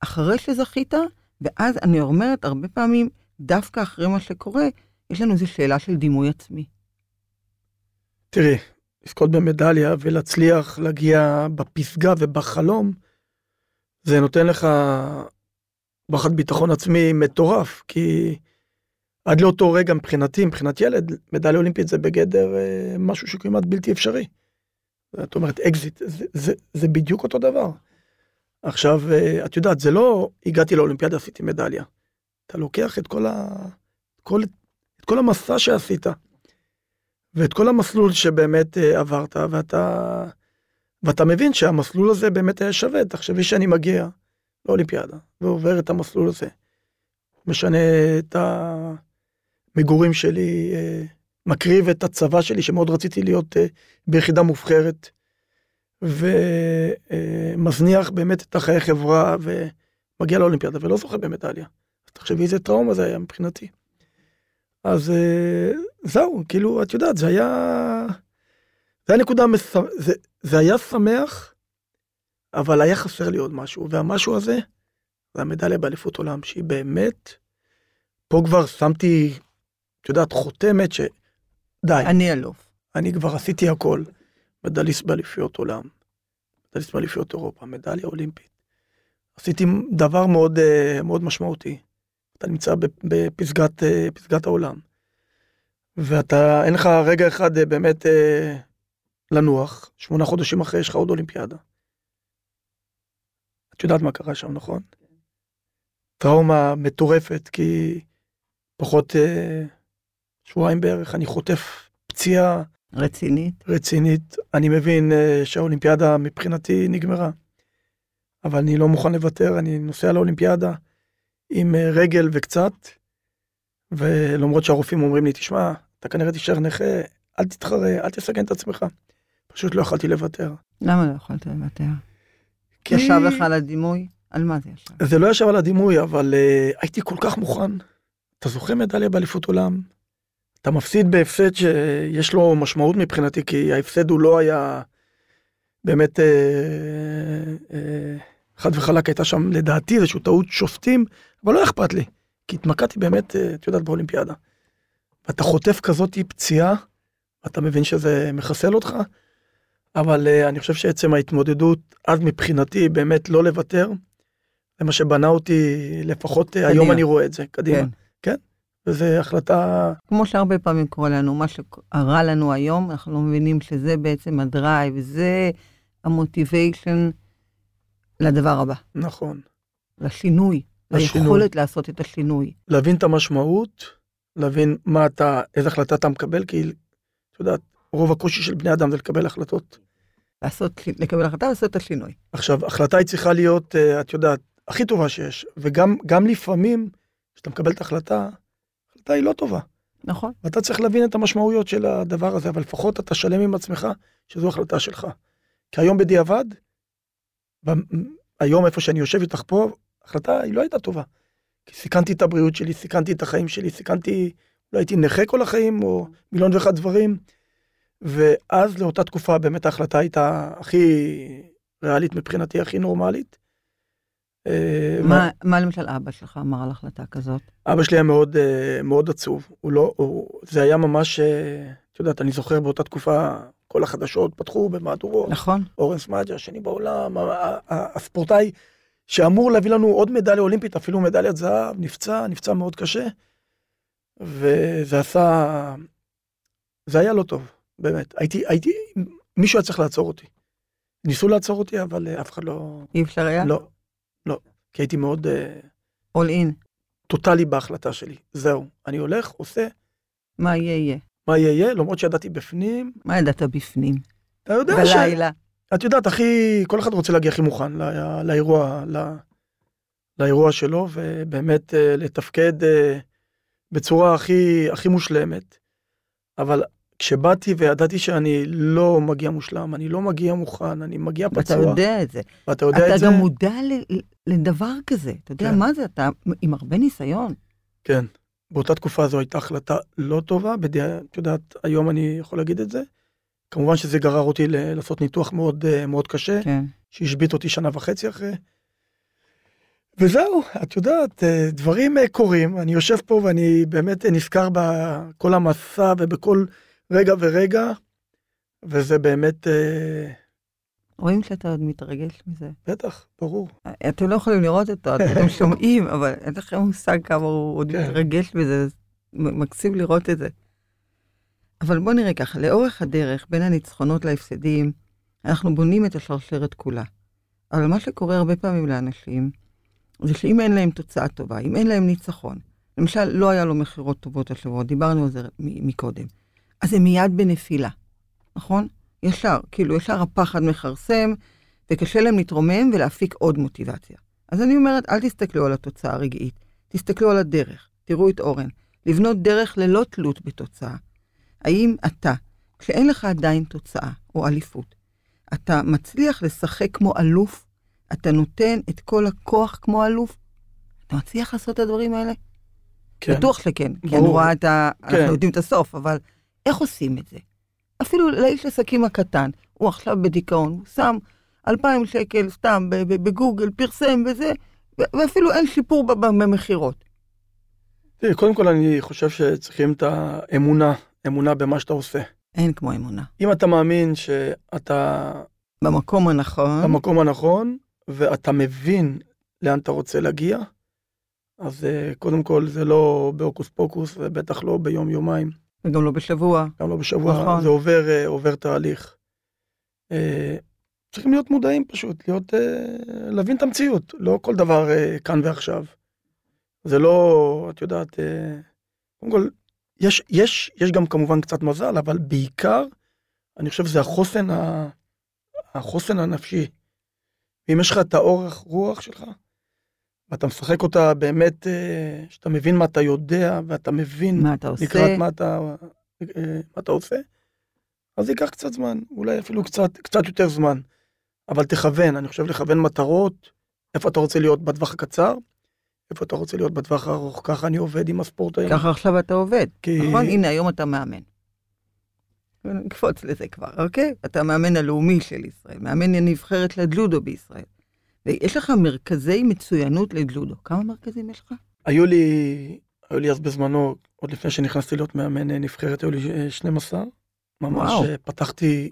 אחרי שזכית, ואז אני אומרת הרבה פעמים, דווקא אחרי מה שקורה, יש לנו איזו שאלה של דימוי עצמי. תראי, לזכות במדליה ולהצליח להגיע בפסגה ובחלום, זה נותן לך פחד ביטחון עצמי מטורף, כי עד לאותו רגע מבחינתי, מבחינת ילד, מדליה אולימפית זה בגדר אה, משהו שכמעט בלתי אפשרי. זאת אומרת, אקזיט, זה, זה, זה בדיוק אותו דבר. עכשיו, אה, את יודעת, זה לא הגעתי לאולימפיאדה, עשיתי מדליה. אתה לוקח את כל, ה... כל... את כל המסע שעשית, ואת כל המסלול שבאמת אה, עברת, ואתה, ואתה מבין שהמסלול הזה באמת היה שווה. תחשבי שאני מגיע לאולימפיאדה ועובר את המסלול הזה, משנה את המגורים שלי, אה, מקריב את הצבא שלי, שמאוד רציתי להיות ביחידה מובחרת, ומזניח באמת את החיי חברה, ומגיע לאולימפיאדה ולא זוכה במדליה. אז תחשבי איזה טראומה זה היה מבחינתי. אז אה, זהו, כאילו, את יודעת, זה היה... זה היה נקודה, מס... זה, זה היה שמח, אבל היה חסר לי עוד משהו, והמשהו הזה, זה המדליה באליפות עולם, שהיא באמת, פה כבר שמתי, את יודעת, חותמת ש... די, אני אלוף. אני כבר עשיתי הכל. מדליסט באליפויות עולם, מדליסט באליפויות אירופה, מדליה אולימפית. עשיתי דבר מאוד, אה, מאוד משמעותי. אתה נמצא בפ- בפסגת, אה, פסגת העולם. ואתה, אין לך רגע אחד אה, באמת לנוח, שמונה חודשים אחרי יש לך עוד אולימפיאדה. את יודעת מה קרה שם, נכון? טראומה מטורפת, כי פחות שבועיים בערך אני חוטף פציעה רצינית. רצינית. אני מבין אה, שהאולימפיאדה מבחינתי נגמרה, אבל אני לא מוכן לוותר, אני נוסע לאולימפיאדה עם אה, רגל וקצת, ולמרות שהרופאים אומרים לי, תשמע, אתה כנראה תישאר נכה, אל תתחרה, אל תסכן את עצמך. פשוט לא יכולתי לוותר. למה לא יכולת לוותר? כי ישב לך על הדימוי? על מה זה ישב? זה לא ישב על הדימוי, אבל uh, הייתי כל כך מוכן. אתה זוכה מדליה באליפות עולם, אתה מפסיד בהפסד שיש לו משמעות מבחינתי, כי ההפסד הוא לא היה באמת, אה, אה, חד וחלק הייתה שם לדעתי איזושהי טעות שופטים, אבל לא אכפת לי, כי התמקדתי באמת, אה, את יודעת, באולימפיאדה. ואתה חוטף כזאת פציעה, אתה מבין שזה מחסל אותך, אבל אה, אני חושב שעצם ההתמודדות, אז מבחינתי, באמת לא לוותר, זה מה שבנה אותי, לפחות אה, היום קדימה. אני רואה את זה, קדימה. כן. כן, וזו החלטה, כמו שהרבה פעמים קורה לנו, מה שקרה לנו היום, אנחנו לא מבינים שזה בעצם הדרייב, זה המוטיביישן לדבר הבא, נכון. לשינוי, לשינוי. ליכולת לעשות את השינוי. להבין את המשמעות, להבין מה אתה, איזה החלטה אתה מקבל, כי את יודעת, רוב הקושי של בני אדם זה לקבל החלטות. לעשות, לקבל החלטה ולעשות את השינוי. עכשיו, החלטה היא צריכה להיות, אה, את יודעת, הכי טובה שיש, וגם גם לפעמים, כשאתה מקבל את ההחלטה, ההחלטה היא לא טובה. נכון? ואתה צריך להבין את המשמעויות של הדבר הזה, אבל לפחות אתה שלם עם עצמך שזו החלטה שלך. כי היום בדיעבד, היום איפה שאני יושב איתך פה, ההחלטה היא לא הייתה טובה. כי סיכנתי את הבריאות שלי, סיכנתי את החיים שלי, סיכנתי, לא הייתי נכה כל החיים, או מיליון ואחד דברים. ואז לאותה תקופה באמת ההחלטה הייתה הכי ריאלית מבחינתי, הכי נורמלית. אה, מה, מה למשל אבא שלך אמר על החלטה כזאת? אבא שלי היה מאוד, אה, מאוד עצוב. הוא לא, הוא, זה היה ממש, אה, את יודעת, אני זוכר באותה תקופה, כל החדשות פתחו במהדורות. נכון? אורן סמאג'ה, השני בעולם, הספורטאי שאמור להביא לנו עוד מדליה אולימפית, אפילו מדליית זהב, נפצע, נפצע מאוד קשה. וזה עשה, זה היה לא טוב, באמת. הייתי, הייתי, מישהו היה צריך לעצור אותי. ניסו לעצור אותי, אבל אף אחד לא, אי אפשר היה? לא. כי הייתי מאוד אה, all in. טוטאלי בהחלטה שלי. זהו, אני הולך, עושה, מה יהיה יהיה? מה יהיה יהיה, למרות שידעתי בפנים. מה ידעת בפנים? אתה יודע ש... בלילה. את יודעת, הכי, כל אחד רוצה להגיע הכי מוכן לא, לאירוע, לא, לאירוע שלו, ובאמת אה, לתפקד אה, בצורה הכי, הכי מושלמת. אבל כשבאתי וידעתי שאני לא מגיע מושלם, אני לא מגיע מוכן, אני מגיע ואתה פצוע, יודע את זה. ואתה יודע אתה את זה, גם מודע לדבר כזה. אתה יודע כן. מה זה? אתה עם הרבה ניסיון. כן. באותה תקופה זו הייתה החלטה לא טובה, בדי... את יודעת, היום אני יכול להגיד את זה. כמובן שזה גרר אותי ל- לעשות ניתוח מאוד, אה, מאוד קשה. כן. שהשבית אותי שנה וחצי אחרי. וזהו, את יודעת, אה, דברים אה, קורים, אני יושב פה ואני באמת נזכר בכל המסע ובכל רגע ורגע, וזה באמת, אה, רואים שאתה עוד מתרגש מזה. בטח, ברור. אתם לא יכולים לראות אותו, אתם שומעים, אבל אין לכם מושג כמה הוא עוד כן. מתרגש בזה, זה מ- מקסים לראות את זה. אבל בוא נראה ככה, לאורך הדרך, בין הניצחונות להפסדים, אנחנו בונים את השרשרת כולה. אבל מה שקורה הרבה פעמים לאנשים, זה שאם אין להם תוצאה טובה, אם אין להם ניצחון, למשל, לא היה לו מכירות טובות השבוע, דיברנו על זה מקודם, אז הם מיד בנפילה, נכון? ישר, כאילו, ישר הפחד מכרסם, וקשה להם להתרומם ולהפיק עוד מוטיבציה. אז אני אומרת, אל תסתכלו על התוצאה הרגעית, תסתכלו על הדרך, תראו את אורן, לבנות דרך ללא תלות בתוצאה. האם אתה, כשאין לך עדיין תוצאה או אליפות, אתה מצליח לשחק כמו אלוף? אתה נותן את כל הכוח כמו אלוף? אתה מצליח לעשות את הדברים האלה? כן. בטוח שכן, כי אני. רואה את ה... כן. אנחנו יודעים את הסוף, אבל איך עושים את זה? אפילו לאיש עסקים הקטן, הוא עכשיו בדיכאון, הוא שם אלפיים שקל סתם בגוגל, פרסם וזה, ואפילו אין שיפור במכירות. תראי, קודם כל אני חושב שצריכים את האמונה, אמונה במה שאתה עושה. אין כמו אמונה. אם אתה מאמין שאתה במקום הנכון, במקום הנכון, ואתה מבין לאן אתה רוצה להגיע, אז אה, קודם כל זה לא בהוקוס פוקוס, ובטח לא ביום יומיים. וגם לא בשבוע. גם לא בשבוע, נכון. זה עובר, אה, עובר תהליך. אה, צריכים להיות מודעים פשוט, להיות, אה, להבין את המציאות, לא כל דבר כאן ועכשיו. זה לא, את יודעת, קודם כל, יש, יש, יש גם כמובן קצת מזל, אבל בעיקר, אני חושב שזה החוסן, ה, החוסן הנפשי. אם יש לך את האורך רוח שלך, ואתה משחק אותה באמת, אה, שאתה מבין מה אתה יודע, ואתה מבין מה אתה עושה? לקראת מה אתה, אה, מה אתה עושה, אז זה ייקח קצת זמן, אולי אפילו קצת, קצת יותר זמן. אבל תכוון, אני חושב לכוון מטרות, איפה אתה רוצה להיות בטווח הקצר, איפה אתה רוצה להיות בטווח הארוך, ככה אני עובד עם הספורטאים. ככה עכשיו אתה עובד. כי... נכון? הנה, היום אתה מאמן. נקפוץ לזה כבר, אוקיי? אתה המאמן הלאומי של ישראל, מאמן הנבחרת לג'ודו בישראל. ויש לך מרכזי מצוינות לג'ודו. כמה מרכזים יש לך? היו לי, היו לי אז בזמנו, עוד לפני שנכנסתי להיות מאמן נבחרת, היו לי אה, 12. ממש וואו. אה, פתחתי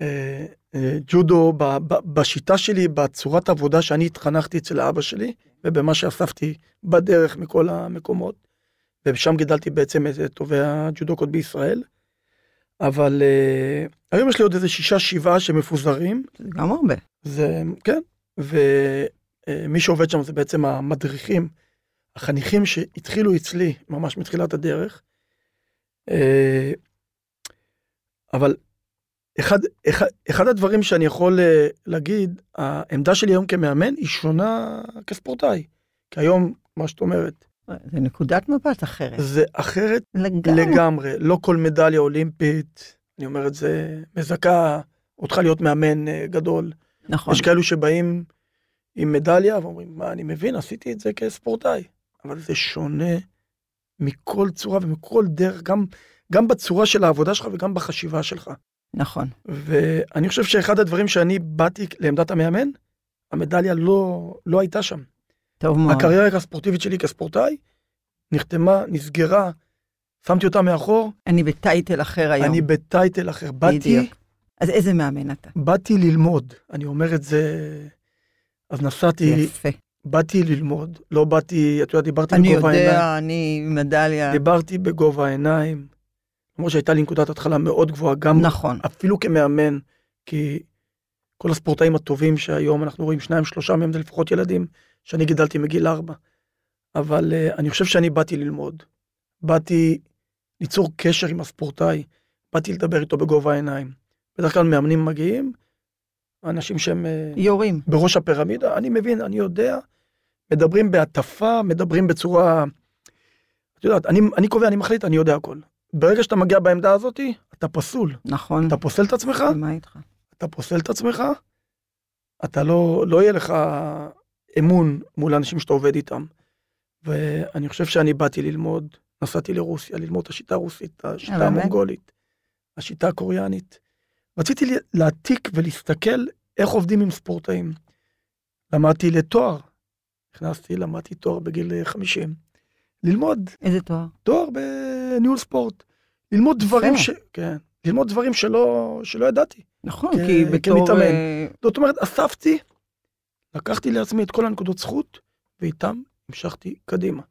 אה, אה, ג'ודו ב, ב, בשיטה שלי, בצורת העבודה שאני התחנכתי אצל אבא שלי, ובמה שאספתי בדרך מכל המקומות. ושם גידלתי בעצם את טובי הג'ודוקות בישראל. אבל אה, היום יש לי עוד איזה שישה שבעה שמפוזרים. זה גם הרבה. זה, כן, ומי שעובד שם זה בעצם המדריכים, החניכים שהתחילו אצלי ממש מתחילת הדרך. אה, אבל אחד, אחד, אחד הדברים שאני יכול אה, להגיד, העמדה שלי היום כמאמן היא שונה כספורטאי. כי היום, מה שאת אומרת, זה נקודת מבט אחרת. זה אחרת לגמרי. לגמרי. לא כל מדליה אולימפית, אני אומר את זה, מזכה אותך להיות מאמן אה, גדול. נכון. יש כאלו שבאים עם מדליה ואומרים, מה, אני מבין, עשיתי את זה כספורטאי. אבל זה שונה מכל צורה ומכל דרך, גם, גם בצורה של העבודה שלך וגם בחשיבה שלך. נכון. ואני חושב שאחד הדברים שאני באתי לעמדת המאמן, המדליה לא, לא הייתה שם. טוב מאוד. הקריירה הספורטיבית שלי כספורטאי נחתמה, נסגרה, שמתי אותה מאחור, אני בטייטל אחר היום. אני בטייטל אחר. באתי, בדיוק. אז איזה מאמן אתה? באתי ללמוד, אני אומר את זה, אז נסעתי, יפה. באתי ללמוד, לא באתי, את יודעת, דיברתי אני בגובה העיניים. יודע, אני עם מדליה. דיברתי בגובה העיניים. למרות שהייתה לי נקודת התחלה מאוד גבוהה, גם נכון. אפילו כמאמן, כי כל הספורטאים הטובים שהיום אנחנו רואים, שניים, שלושה מהם זה לפחות ילדים, שאני גידלתי מגיל ארבע. אבל uh, אני חושב שאני באתי ללמוד. באתי ליצור קשר עם הספורטאי, באתי לדבר איתו בגובה העיניים. בדרך כלל מאמנים מגיעים, אנשים שהם uh, יורים. בראש הפירמידה, אני מבין, אני יודע, מדברים בהטפה, מדברים בצורה... את יודעת, אני, אני קובע, אני מחליט, אני יודע הכל. ברגע שאתה מגיע בעמדה הזאת, אתה פסול. נכון. אתה פוסל את עצמך, מה איתך? אתה פוסל את עצמך, אתה לא, לא יהיה לך אמון מול האנשים שאתה עובד איתם. ואני חושב שאני באתי ללמוד, נסעתי לרוסיה, ללמוד את השיטה הרוסית, השיטה באמת? המונגולית, השיטה הקוריאנית. רציתי להעתיק ולהסתכל איך עובדים עם ספורטאים. למדתי לתואר, נכנסתי, למדתי תואר בגיל אה, 50. ללמוד איזה תואר? תואר בניהול ספורט. ללמוד דברים ש... כן. ללמוד דברים שלא, שלא ידעתי. נכון, כ- כי בתור... כמתאמן. אה, זאת אומרת, אספתי, לקחתי לעצמי את כל הנקודות זכות, ואיתם המשכתי קדימה.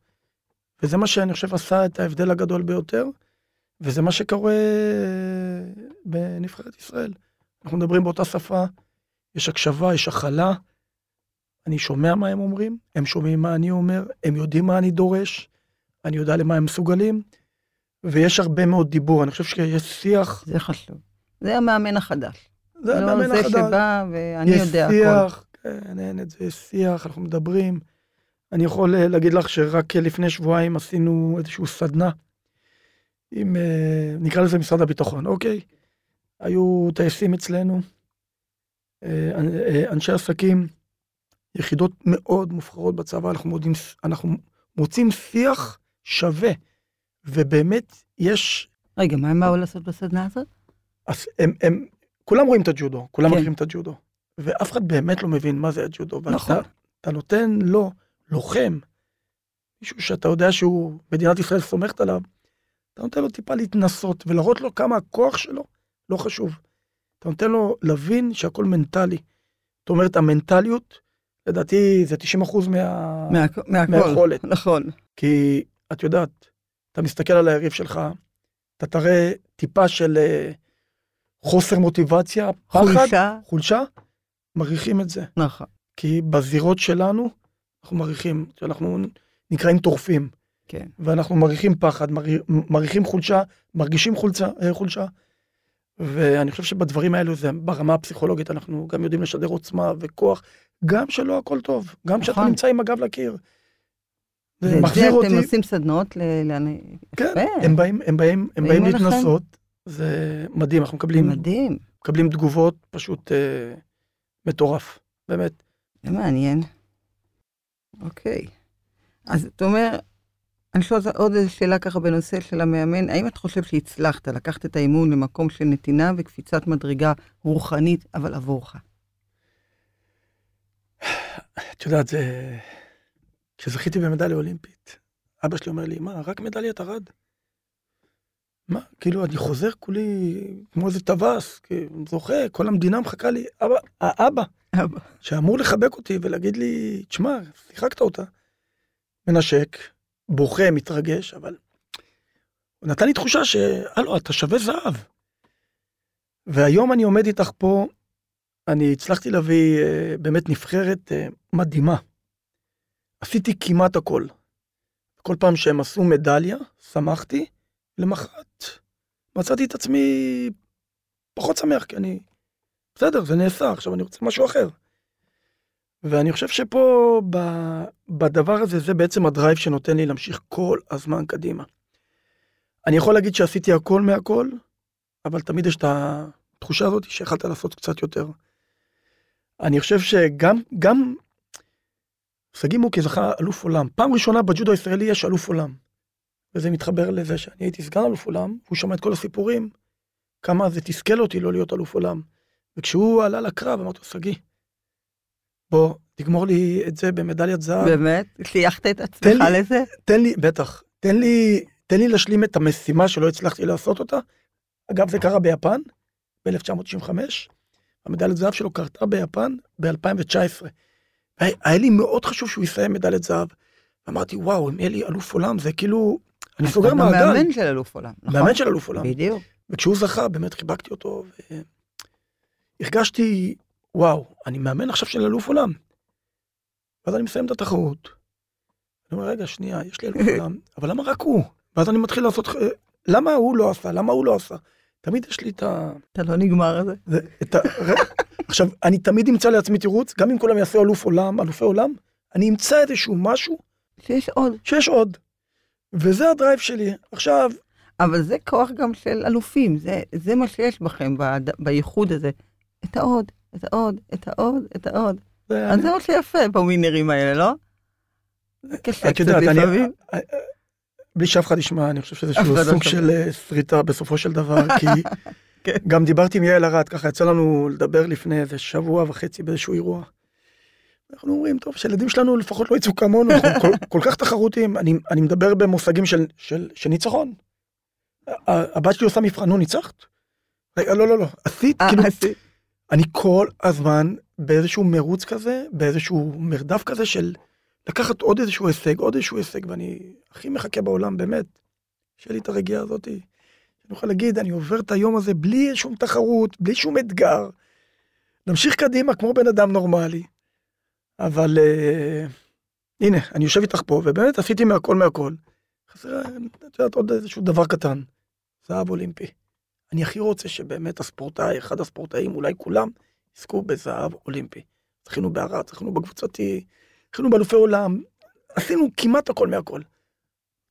וזה מה שאני חושב עשה את ההבדל הגדול ביותר, וזה מה שקורה בנבחרת ישראל. אנחנו מדברים באותה שפה, יש הקשבה, יש הכלה, אני שומע מה הם אומרים, הם שומעים מה אני אומר, הם יודעים מה אני דורש, אני יודע למה הם מסוגלים, ויש הרבה מאוד דיבור, אני חושב שיש שיח, זה חשוב. זה המאמן החדש. זה לא המאמן זה החדש. שבא ואני יש יודע הכל. שיח, את זה, שיח, אנחנו מדברים. אני יכול אה, להגיד לך שרק אה, לפני שבועיים עשינו איזושהי סדנה עם, אה, נקרא לזה משרד הביטחון, אוקיי? היו טייסים אצלנו, אנ- אנשי עסקים, יחידות מאוד מובחרות בצבא, אנחנו, מודים, אנחנו מוצאים שיח שווה, ובאמת יש רגע, מה הם באו לעשות בסדנה הזאת? אז הם, הם, כולם רואים את הג'ודו, כולם כן. מכירים את הג'ודו, ואף אחד באמת לא מבין מה זה הג'ודו. ואתה- נכון. אתה נותן לו לוחם, מישהו שאתה יודע שהוא, מדינת ישראל סומכת עליו, אתה נותן לו טיפה להתנסות ולהראות לו כמה הכוח שלו לא חשוב. אתה נותן לו להבין שהכל מנטלי. זאת אומרת, המנטליות, לדעתי זה 90% מה... מה- מהכל. מהיכולת. נכון. כי את יודעת, אתה מסתכל על היריב שלך, אתה תראה טיפה של אה, חוסר מוטיבציה, פחד, חולשה. חולשה, מעריכים את זה. נכון. כי בזירות שלנו, אנחנו מעריכים, אנחנו נקראים טורפים, כן. ואנחנו מעריכים פחד, מעריכים חולשה, מרגישים חולשה, אה, חולשה. ואני חושב שבדברים האלו זה ברמה הפסיכולוגית אנחנו גם יודעים לשדר עוצמה וכוח, גם שלא הכל טוב, גם כשאתה נכון. נמצא עם הגב לקיר. זה מחזיר אותי, אתם עושים סדנות ל... כן. הם באים, הם באים, הם באים? להתנסות, זה מדהים, אנחנו מקבלים, מדהים. מקבלים תגובות פשוט אה, מטורף, באמת. זה מעניין. אוקיי. אז אתה אומר, אני שואלת עוד איזו שאלה ככה בנושא של המאמן, האם את חושב שהצלחת לקחת את האימון למקום של נתינה וקפיצת מדרגה רוחנית, אבל עבורך? את יודעת, זה... כשזכיתי במדליה אולימפית, אבא שלי אומר לי, מה, רק מדליית ארד? מה, כאילו, אני חוזר כולי כמו איזה טווס, זוכה, כל המדינה מחכה לי, אבא, האבא, אבא. שאמור לחבק אותי ולהגיד לי, תשמע, שיחקת אותה. מנשק, בוכה, מתרגש, אבל הוא נתן לי תחושה שהלו, אתה שווה זהב. והיום אני עומד איתך פה, אני הצלחתי להביא אה, באמת נבחרת אה, מדהימה. עשיתי כמעט הכל. כל פעם שהם עשו מדליה, שמחתי, למחרת מצאתי את עצמי פחות שמח, כי אני... בסדר, זה נעשה, עכשיו אני רוצה משהו אחר. ואני חושב שפה, ב, בדבר הזה, זה בעצם הדרייב שנותן לי להמשיך כל הזמן קדימה. אני יכול להגיד שעשיתי הכל מהכל, אבל תמיד יש את התחושה הזאת שיכלת לעשות קצת יותר. אני חושב שגם, גם, שגיא מוקי זכה אלוף עולם. פעם ראשונה בג'ודו הישראלי יש אלוף עולם. וזה מתחבר לזה שאני הייתי סגן אלוף עולם, והוא שמע את כל הסיפורים, כמה זה תסכל אותי לא להיות אלוף עולם. וכשהוא עלה לקרב, אמרתי לו, שגיא, בוא, תגמור לי את זה במדליית זהב. באמת? חייכת את עצמך לי- לזה? תן לי, בטח, תן לי, תן לי להשלים את המשימה שלא הצלחתי לעשות אותה. אגב, זה קרה ביפן, ב-1995. המדליית זהב שלו קרתה ביפן ב-2019. היה לי מאוד חשוב שהוא יסיים מדליית זהב. אמרתי, וואו, אם יהיה לי אלוף עולם, זה כאילו, אני סוגר אתה מעגל. מאמן של אלוף עולם, נכון? מאמן של אלוף עולם. בדיוק. וכשהוא זכה, באמת חיבקתי אותו, והרגשתי, וואו, אני מאמן עכשיו של אלוף עולם. ואז אני מסיים את התחרות. אני אומר, רגע, שנייה, יש לי אלוף עולם, אבל למה רק הוא? ואז אני מתחיל לעשות, למה הוא לא עשה? למה הוא לא עשה? תמיד יש לי את ה... אתה לא נגמר זה. זה- את ה... עכשיו, אני תמיד אמצא לעצמי תירוץ, גם אם כולם יעשו אלוף עולם, אלופי עולם, אני אמצא איזשהו משהו שיש עוד. שיש עוד. וזה ה drive שלי. עכשיו, אבל זה כוח גם של אלופים, זה, זה מה שיש בכם בד- בייחוד הזה. את העוד, את העוד, את העוד, את העוד. זה- אז זה מה שיפה בווינרים האלה, לא? קשה קצת יודעת, אני, לפעמים. בלי שאף אחד ישמע, אני חושב שזה לא סוג. של אה, שריטה בסופו של דבר, כי כן. גם דיברתי עם יעל ארד, ככה יצא לנו לדבר לפני איזה שבוע וחצי באיזשהו אירוע. אנחנו אומרים, טוב, שהילדים שלנו לפחות לא יצאו כמונו, אנחנו כל, כל כך תחרותיים, אני, אני מדבר במושגים של, של, של ניצחון. הבת שלי עושה מבחן, נו, ניצחת? רגע, לא, לא, לא, עשית, אה, כאילו, אני כל הזמן באיזשהו מרוץ כזה, באיזשהו מרדף כזה של לקחת עוד איזשהו הישג, עוד איזשהו הישג, ואני הכי מחכה בעולם, באמת, שיהיה לי את הרגיעה הזאת, שאני אוכל להגיד, אני עובר את היום הזה בלי שום תחרות, בלי שום אתגר, נמשיך קדימה כמו בן אדם נורמלי. אבל אה, הנה, אני יושב איתך פה, ובאמת עשיתי מהכל מהכל. חסר, את יודעת, עוד איזשהו דבר קטן, זהב אולימפי. אני הכי רוצה שבאמת הספורטאי, אחד הספורטאים, אולי כולם, יזכו בזהב אולימפי. זכינו בערד, זכינו בקבוצתי, זכינו באלופי עולם, עשינו כמעט הכל מהכל.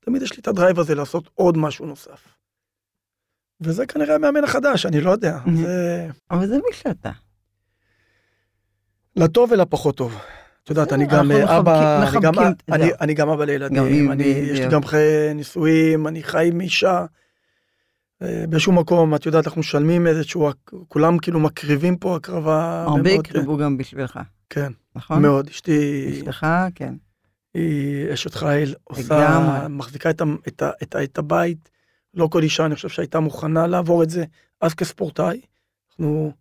תמיד יש לי את הדרייב הזה לעשות עוד משהו נוסף. וזה כנראה המאמן החדש, אני לא יודע. זה אבל זה מי שאתה. לטוב ולפחות טוב. את יודעת, אני גם אה, אבא, אני גם- אבא גם לילדים, יש לי. גם חיי נישואים, אני חי עם אישה. אה, באיזשהו מקום, את יודעת, אנחנו משלמים איזשהו, כולם כאילו מקריבים פה הקרבה. הרבה מאוד, יקרבו גם בשבילך, כן, נכון? מאוד. אשתי, אשתך, כן. היא אשת חיל, עושה. מחזיקה את, את, את, את הבית. לא כל אישה, אני חושב שהייתה מוכנה לעבור את זה אז כספורטאי. אנחנו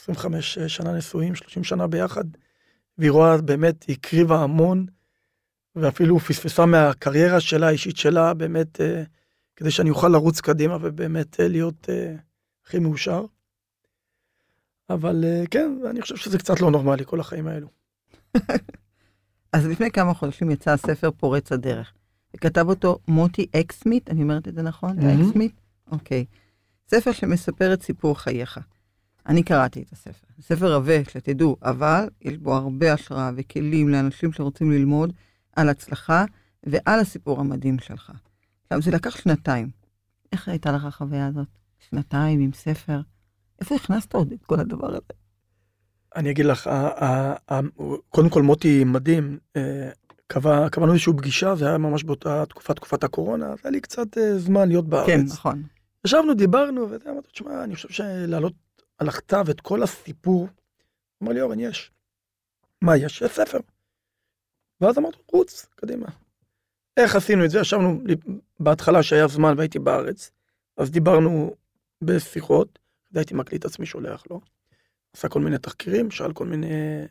25 שנה נשואים, 30 שנה ביחד, והיא רואה באמת, היא הקריבה המון, ואפילו פספסה מהקריירה שלה, האישית שלה, באמת, אה, כדי שאני אוכל לרוץ קדימה ובאמת אה, להיות אה, הכי מאושר. אבל אה, כן, אני חושב שזה קצת לא נורמלי, כל החיים האלו. אז לפני כמה חודשים יצא הספר פורץ הדרך. וכתב אותו מוטי אקסמית, אני אומרת את זה נכון? מהמם. אקסמית? אוקיי. ספר שמספר את סיפור חייך. אני קראתי את הספר. ספר עבה, שתדעו, אבל יש בו הרבה השראה וכלים לאנשים שרוצים ללמוד על הצלחה ועל הסיפור המדהים שלך. עכשיו, זה לקח שנתיים. איך הייתה לך החוויה הזאת? שנתיים עם ספר? איפה הכנסת עוד את כל הדבר הזה? אני אגיד לך, קודם כל מוטי מדהים, אה, קבע, קבענו איזושהי פגישה, זה היה ממש באותה תקופה, תקופת הקורונה, אז היה לי קצת אה, זמן להיות בארץ. כן, נכון. ישבנו, דיברנו, וזה אמרתי, תשמע, אני חושב שלהעלות על הכתב את כל הסיפור, אמר לי, אורן, יש. מה יש? יש ספר. ואז אמרתי, רוץ, קדימה. איך עשינו את זה? ישבנו בהתחלה שהיה זמן והייתי בארץ, אז דיברנו בשיחות, והייתי מקליט עצמי שולח לו. עשה כל מיני תחקירים, שאל כל מיני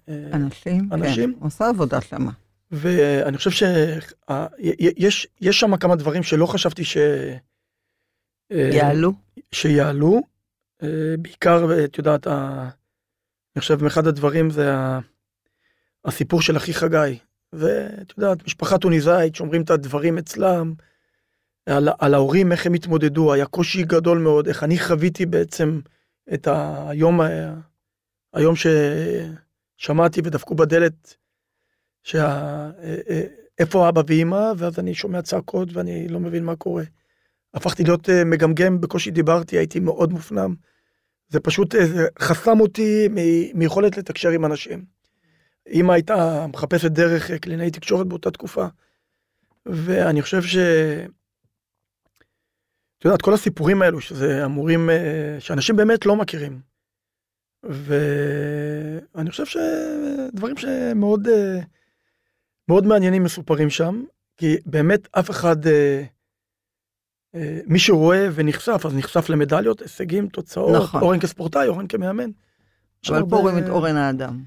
אה, אנשים, אנשים. כן, עושה עבודה שלמה. ואני חושב שיש יש שם כמה דברים שלא חשבתי ש... אה, יעלו. שיעלו. אה, בעיקר, את יודעת, אני חושב, אחד הדברים זה הסיפור של אחי חגי. ואת יודעת, משפחה טוניסאית, שומרים את הדברים אצלם, על, על ההורים, איך הם התמודדו, היה קושי גדול מאוד, איך אני חוויתי בעצם את היום, ה- היום ששמעתי ודפקו בדלת, שה, אה, אה, איפה אבא ואמא, ואז אני שומע צעקות ואני לא מבין מה קורה. הפכתי להיות אה, מגמגם, בקושי דיברתי, הייתי מאוד מופנם. זה פשוט אה, זה חסם אותי מיכולת לתקשר עם אנשים. אמא הייתה מחפשת דרך אה, קלינאי תקשורת באותה תקופה. ואני חושב ש... את יודעת, כל הסיפורים האלו, שזה אמורים, שאנשים באמת לא מכירים. ואני חושב שדברים שמאוד מאוד מעניינים מסופרים שם, כי באמת אף אחד, מי שרואה ונחשף, אז נחשף למדליות, הישגים, תוצאות, נכון. אורן כספורטאי, אורן כמאמן. אבל פה רואים את אורן האדם.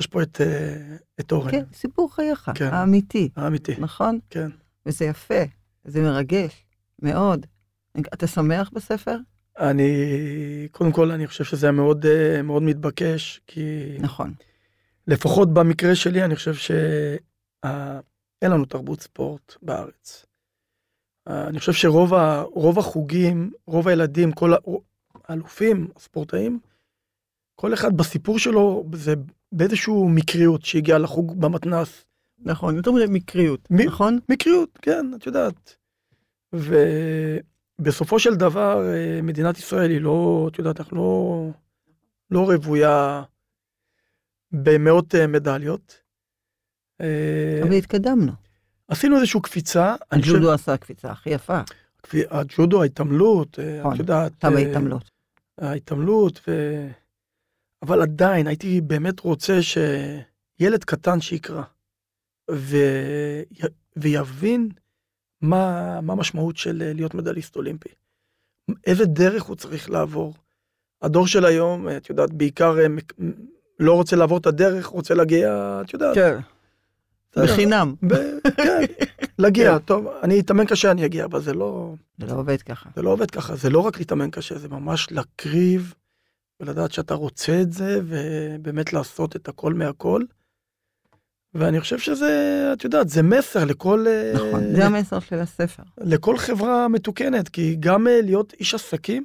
יש פה את, אה, את אורן, כן, סיפור חייך, כן. האמיתי, האמיתי. נכון? כן. וזה יפה, זה מרגש, מאוד. אתה שמח בספר? אני, קודם כל, אני חושב שזה היה מאוד, אה, מאוד מתבקש, כי נכון. לפחות במקרה שלי, אני חושב שאין לנו תרבות ספורט בארץ. אני חושב שרוב ה, רוב החוגים, רוב הילדים, כל האלופים, הספורטאים, כל אחד בסיפור שלו, זה באיזשהו מקריות שהגיע לחוג במתנ"ס. נכון, יותר מדי מקריות, מי- נכון? מקריות, כן, את יודעת. ובסופו של דבר, אה, מדינת ישראל היא לא, את יודעת, אנחנו לא, לא רוויה במאות אה, מדליות. אה, אבל התקדמנו. עשינו איזושהי קפיצה. חושב- הג'ודו עשה קפיצה הכי יפה, הג'ודו, ההתעמלות, אה, נכון, את יודעת. אתה אה, בהתעמלות. ההתעמלות, ו... אבל עדיין הייתי באמת רוצה שילד קטן שיקרא ו... ויבין מה, מה המשמעות של אה, להיות מדליסט אולימפי. איזה דרך הוא צריך לעבור. הדור של היום, אה, את יודעת, בעיקר אה, לא רוצה לעבור את הדרך, רוצה להגיע, את יודעת. כן. בחינם. ב- כן, להגיע, טוב, אני אתאמן קשה, אני אגיע, אבל זה לא... זה לא עובד ככה. זה לא עובד ככה, זה לא רק להתאמן קשה, זה ממש להקריב ולדעת שאתה רוצה את זה, ובאמת לעשות את הכל מהכל. ואני חושב שזה, את יודעת, זה מסר לכל, אה, נכון, זה המסר של הספר. לכל חברה מתוקנת, כי גם אה, להיות איש עסקים,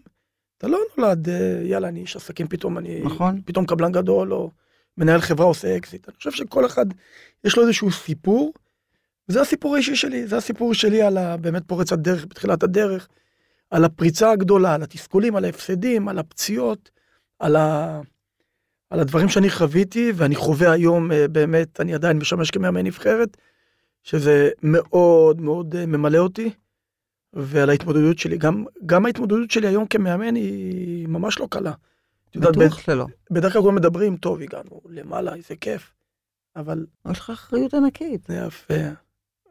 אתה לא נולד, אה, יאללה, אני איש עסקים, פתאום אני, נכון. פתאום קבלן גדול, או מנהל חברה עושה אקזיט. אני חושב שכל אחד, יש לו איזשהו סיפור, זה הסיפור האישי שלי, זה הסיפור שלי על ה, באמת פורץ הדרך, בתחילת הדרך, על הפריצה הגדולה, על התסכולים, על ההפסדים, על הפציעות, על, ה, על הדברים שאני חוויתי, ואני חווה היום, אה, באמת, אני עדיין משמש כמאמן נבחרת, שזה מאוד מאוד אה, ממלא אותי, ועל ההתמודדות שלי. גם, גם ההתמודדות שלי היום כמאמן היא ממש לא קלה. יודעת, בטוח שלא. בדרך כלל כולם מדברים, טוב, הגענו למעלה, איזה כיף. אבל יש לך אחריות ענקית. זה יפה.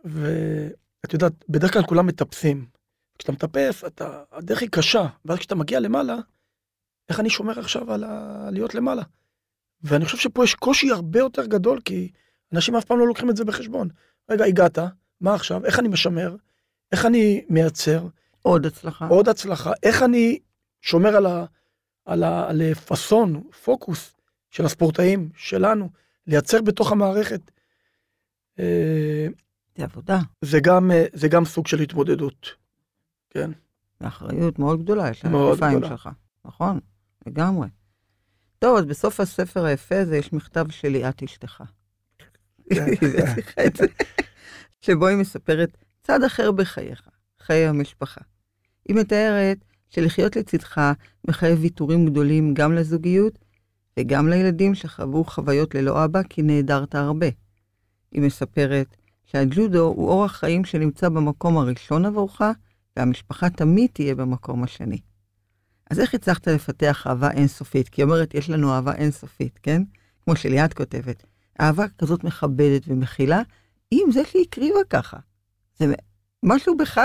ואת יודעת, בדרך כלל כולם מטפסים. כשאתה מטפס, אתה, הדרך היא קשה, ואז כשאתה מגיע למעלה, איך אני שומר עכשיו על ה... להיות למעלה? ואני חושב שפה יש קושי הרבה יותר גדול, כי אנשים אף פעם לא לוקחים את זה בחשבון. רגע, הגעת, מה עכשיו? איך אני משמר? איך אני מייצר? עוד הצלחה. עוד הצלחה, איך אני שומר על, ה, על, ה, על פאסון, פוקוס של הספורטאים שלנו, לייצר בתוך המערכת. אה, זה עבודה, זה גם, אה, זה גם סוג של התמודדות. כן, אחריות מאוד גדולה, יש גדולה. שלך. נכון, לגמרי. טוב, אז בסוף הספר היפה הזה יש מכתב של ליאת אשתך. כן. שבו היא מספרת צד אחר בחייך, חיי המשפחה. היא מתארת שלחיות לצדך מחייב ויתורים גדולים גם לזוגיות וגם לילדים שחוו חוויות ללא אבא כי נעדרת הרבה. היא מספרת שהג'ודו הוא אורח חיים שנמצא במקום הראשון עבורך, והמשפחה תמיד תהיה במקום השני. אז איך הצלחת לפתח אהבה אינסופית? כי היא אומרת, יש לנו אהבה אינסופית, כן? כמו שליאת כותבת. אהבה כזאת מכבדת ומכילה, אם זה שהיא הקריבה ככה. זה משהו בך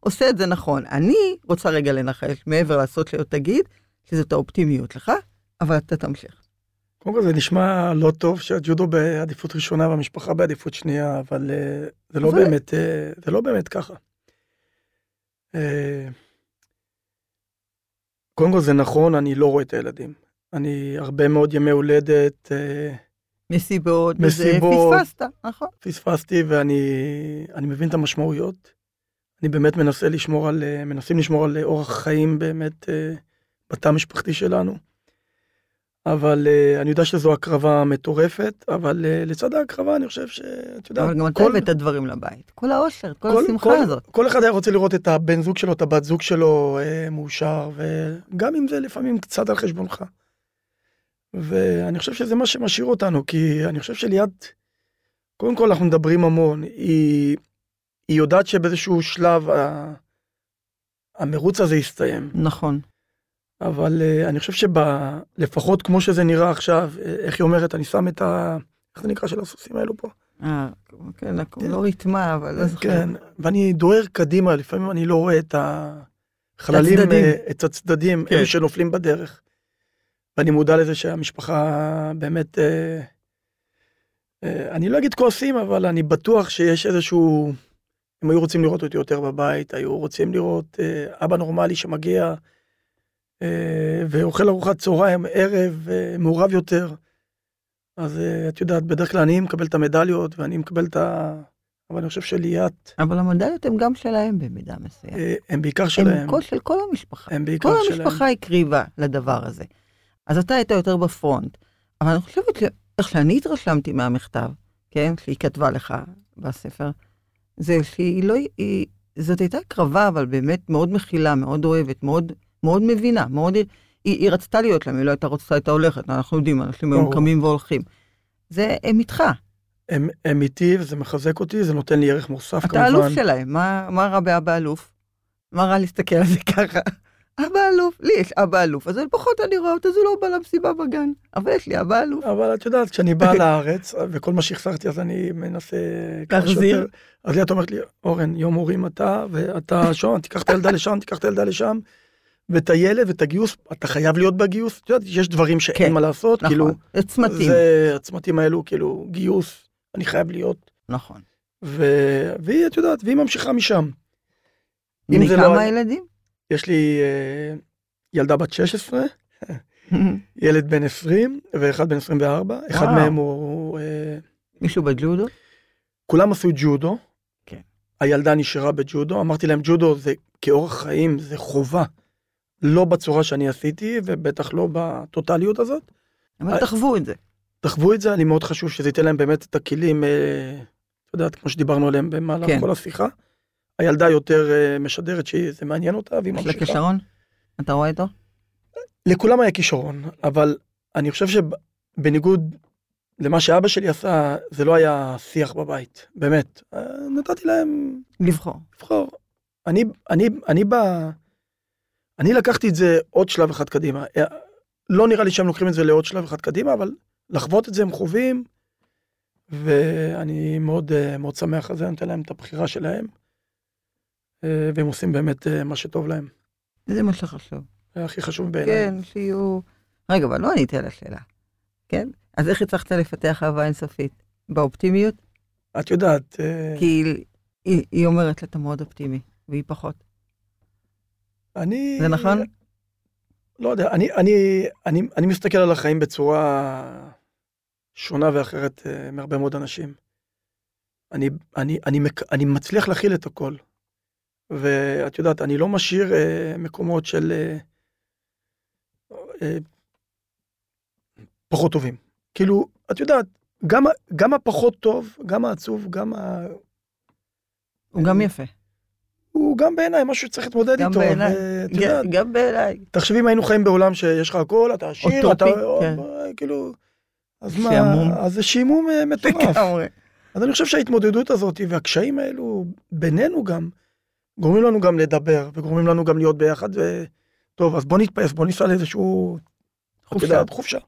עושה את זה נכון. אני רוצה רגע לנחש, מעבר לעשות להיות תגיד, שזאת האופטימיות לך, אבל אתה תמשיך. קודם כל זה נשמע לא טוב שהג'ודו בעדיפות ראשונה והמשפחה בעדיפות שנייה, אבל אה, זה לא אבל- באמת, אה, זה לא באמת ככה. אה, קודם כל זה נכון, אני לא רואה את הילדים. אני הרבה מאוד ימי הולדת מסיבות, וזה, מסיבות. פספסת, נכון. פספסתי ואני אני מבין את המשמעויות. אני באמת מנסה לשמור על, אה, מנסים לשמור על אורח חיים באמת אה, בתא המשפחתי שלנו. אבל אה, אני יודע שזו הקרבה מטורפת, אבל אה, לצד ההקרבה אני חושב שאת יודעת, אבל גם אתה כל- הבאת דברים לבית. כל האושר, כל כל- השמחה כל- הזאת. כל אחד היה רוצה לראות את הבן זוג שלו, את הבת זוג שלו אה, מאושר, וגם אם זה לפעמים קצת על חשבונך. ואני חושב שזה מה שמשאיר אותנו, כי אני חושב שליד, קודם כל אנחנו מדברים המון, היא, היא יודעת שבאיזשהו שלב ה, המרוץ הזה יסתיים, נכון. אבל אה, אני חושב שלפחות כמו שזה נראה עכשיו, אה, איך היא אומרת, אני שם את ה... איך זה נקרא של הסוסים האלו פה? אה, כן, לא ריתמה, אבל לא זוכר. כן, ואני דוהר קדימה, לפעמים אני לא רואה את החללים. אה, את הצדדים, כן. אלו שנופלים בדרך. ואני מודע לזה שהמשפחה באמת, אה, אה, אני לא אגיד כועסים, אבל אני בטוח שיש איזשהו, הם היו רוצים לראות אותי יותר בבית, היו רוצים לראות אה, אבא נורמלי שמגיע אה, ואוכל ארוחת צהריים, ערב, אה, מעורב יותר. אז אה, את יודעת, בדרך כלל אני מקבל את המדליות ואני מקבל את ה... אבל אני חושב שליאת, אבל המדליות הן גם שלהם במידה מסוימת. אה, הם בעיקר שלהם. הם כל- של כל המשפחה. הם בעיקר כל שלהם. המשפחה הקריבה לדבר הזה. אז אתה היית יותר בפרונט. אבל אני חושבת שאיך שאני התרשמתי מהמכתב, כן, שהיא כתבה לך בספר, זה שהיא לא, היא, זאת הייתה הקרבה, אבל באמת מאוד מכילה, מאוד אוהבת, מאוד, מאוד מבינה, מאוד, היא, היא רצתה להיות להם, היא לא הייתה רוצה, הייתה הולכת, אנחנו יודעים, אנשים היום. קמים והולכים. זה, הם איתך, הם, הם איתי וזה מחזק אותי, זה נותן לי ערך מוסף אתה כמובן. אלוף שלהם, מה, מה רע באבא אלוף? מה רע להסתכל על זה ככה? אבא אלוף, לי יש אבא אלוף, אז לפחות אני רואה אותו, אז הוא לא בא למסיבה בגן, אבל יש לי אבא אלוף. אבל את יודעת, כשאני בא לארץ, וכל מה שהחסרתי אז אני מנסה... להחזיר. אז ליאת אומרת לי, אורן, יום הורים אתה, ואתה שם, תיקח את הילדה לשם, תיקח את הילדה לשם, ואת הילד ואת הגיוס, אתה חייב להיות בגיוס. את יודעת, יש דברים שאין כן, מה לעשות, כאילו, נכון, צמתים, זה הצמתים האלו, כאילו, גיוס, אני חייב להיות. נכון. ו... והיא, את יודעת, והיא ממשיכה משם. זה לא כמה היה- ילדים? יש לי אה, ילדה בת 16, ילד בן 20 ואחד בן 24, אחד. מהם הוא... אה, מישהו בג'ודו? כולם עשו ג'ודו. כן. הילדה נשארה בג'ודו, אמרתי להם ג'ודו זה כאורח חיים, זה חובה. לא בצורה שאני עשיתי, ובטח לא בטוטליות הזאת. אבל אה, תחוו את זה. תחוו את זה, אני מאוד חשוב שזה ייתן להם באמת את הכלים, אה, את יודעת, כמו שדיברנו עליהם במהלך כן. כל השיחה. הילדה יותר אה, משדרת שזה מעניין אותה, והיא יש לה ממשיכה. כישרון? אתה רואה איתו? לכולם היה כישרון, אבל אני חושב שבניגוד למה שאבא שלי עשה, זה לא היה שיח בבית, באמת. אה, נתתי להם לבחור. לבחור. אני, אני, אני בא... אני לקחתי את זה עוד שלב אחד קדימה. אה, לא נראה לי שהם לוקחים את זה לעוד שלב אחד קדימה, אבל לחוות את זה הם חווים, ואני מאוד, מאוד שמח על זה, אני נותן להם את הבחירה שלהם, והם עושים באמת אה, מה שטוב להם. זה מה שחשוב. זה הכי חשוב בעיניי. כן, שיהיו... רגע, אבל לא עניתי על השאלה. כן? אז איך הצלחת לפתח אהבה אינסופית? באופטימיות? את יודעת, אה, כי היא- היא היא אומרת לה, אתה מאוד אופטימי, והיא פחות. אני... זה נכון? לא יודע, אני, אני, אני, אני מסתכל על החיים בצורה שונה ואחרת אה, מהרבה מאוד אנשים. אני, אני, אני, מק- אני מצליח להכיל את הכל. ואת יודעת, אני לא משאיר אה, מקומות של אה, אה, פחות טובים. כאילו, את יודעת, גם, גם הפחות טוב, גם העצוב, גם ה... הוא גם יפה. הוא גם בעיניי משהו שצריך להתמודד איתו. בעיניי. יודעת, גם- גם בעיניי. תחשבי אם היינו חיים בעולם שיש לך הכל, אתה עשיר, אוטופי, אתה... כן. כאילו... אז מה, שעמום. אז זה שעמום אה, מטורף. אז אני חושב שההתמודדות הזאת והקשיים האלו בינינו גם, גורמים לנו גם לדבר, וגורמים לנו גם להיות ביחד, וטוב, אז בוא נתפס, בוא ניסע לאיזשהו... חופשה. חופשה.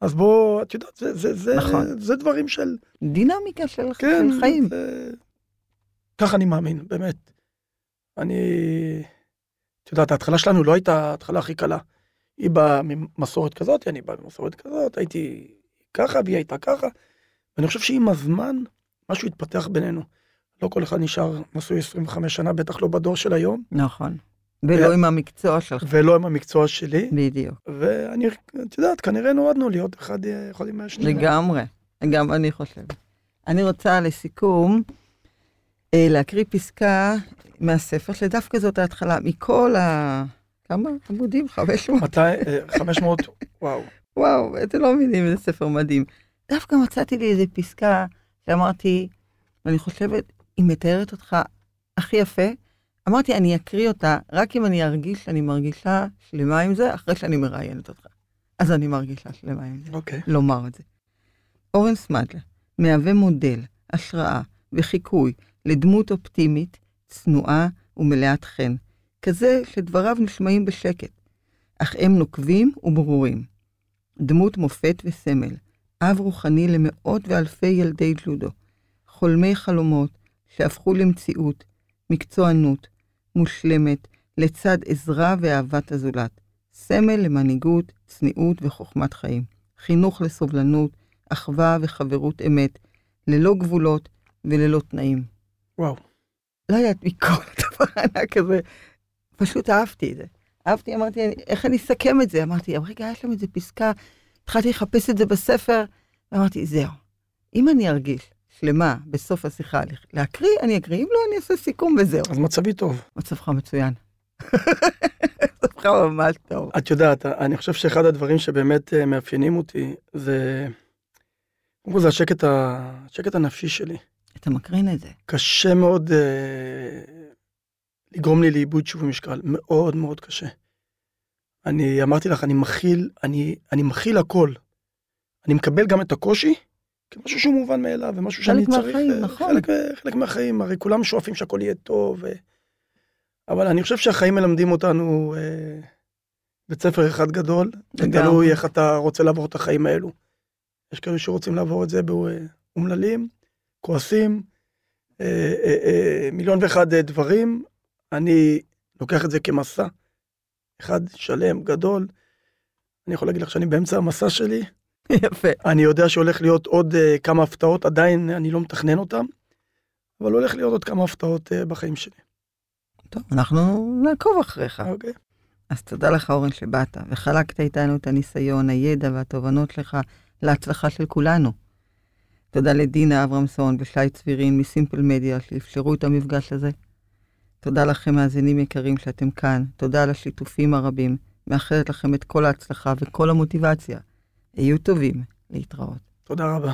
אז בוא, את יודעת, זה, זה, זה, נכון. זה דברים של... דינמיקה של, כן, של חיים. זה... ככה אני מאמין, באמת. אני... את יודעת, ההתחלה שלנו לא הייתה ההתחלה הכי קלה. היא באה ממסורת כזאת, אני בא ממסורת כזאת, הייתי ככה והיא הייתה ככה. ואני חושב שעם הזמן, משהו התפתח בינינו. לא כל אחד נשאר נשוי 25 שנה, בטח לא בדור של היום, נכון. ולא עם המקצוע שלך. ולא עם המקצוע שלי. בדיוק. ואני, את יודעת, כנראה נועדנו להיות אחד אחד עם השני. לגמרי. גם אני חושבת. אני רוצה לסיכום אה, להקריא פסקה מהספר, שדווקא זאת ההתחלה, מכל ה... כמה עמודים? 500? מתי? אה, 500? וואו. וואו, אתם לא מבינים איזה ספר מדהים. דווקא מצאתי לי איזה פסקה שאמרתי, ואני חושבת, היא מתארת אותך הכי יפה. אמרתי, אני אקריא אותה רק אם אני ארגיש שאני מרגישה שלמה עם זה, אחרי שאני מראיינת אותך. אז אני מרגישה שלמה עם זה. אוקיי. לומר את זה. אורן סמדלר מהווה מודל, השראה וחיקוי לדמות אופטימית, צנועה ומלאת חן, כזה שדבריו נשמעים בשקט, אך הם נוקבים וברורים. דמות מופת וסמל, אב רוחני למאות ואלפי ילדי ג'ודו, חולמי חלומות שהפכו למציאות, מקצוענות, מושלמת, לצד עזרה ואהבת הזולת, סמל למנהיגות, צניעות וחוכמת חיים, חינוך לסובלנות, אחווה וחברות אמת, ללא גבולות וללא תנאים. וואו. לא יודעת, מכל הדבר הענק הזה, פשוט אהבתי את זה. אהבתי, אמרתי, איך אני אסכם את זה? אמרתי, רגע, יש שם איזה פסקה, התחלתי לחפש את זה בספר, ואמרתי, זהו, אם אני ארגיש שלמה בסוף השיחה להקריא, אני אקריא, אם לא, אני אעשה סיכום וזהו. אז מצבי טוב. מצבך מצוין. מצבך ממש טוב. את יודעת, אני חושב שאחד הדברים שבאמת אה, מאפיינים אותי זה... קודם כל זה השקט, ה... השקט הנפשי שלי. אתה מקרין את זה. קשה מאוד אה, לגרום לי לאיבוד שוב במשקל, מאוד מאוד קשה. אני אמרתי לך, אני מכיל, אני, אני מכיל הכל. אני מקבל גם את הקושי כמשהו שהוא מובן מאליו, ומשהו שאני צריך... מהחיים, אה, נכון. חלק, חלק מהחיים, הרי כולם שואפים שהכל יהיה טוב. ו... אבל אני חושב שהחיים מלמדים אותנו אה, בית ספר אחד גדול. תלוי איך אתה רוצה לעבור את החיים האלו. יש כאלה שרוצים לעבור את זה באומללים, כועסים, אה, אה, אה, מיליון ואחד אה, דברים. אני לוקח את זה כמסע, אחד שלם, גדול. אני יכול להגיד לך שאני באמצע המסע שלי, יפה. אני יודע שהולך להיות עוד uh, כמה הפתעות, עדיין אני לא מתכנן אותן, אבל הולך להיות עוד כמה הפתעות uh, בחיים שלי. טוב, אנחנו נעקוב אחריך. אוקיי. אז תודה לך, אורן, שבאת, וחלקת איתנו את הניסיון, הידע והתובנות שלך להצלחה של כולנו. תודה לדינה אברמסון ושי צבירין מסימפל מדיה שאפשרו את המפגש הזה. תודה לכם, מאזינים יקרים, שאתם כאן. תודה על השיתופים הרבים. מאחלת לכם את כל ההצלחה וכל המוטיבציה. היו טובים. להתראות. תודה רבה.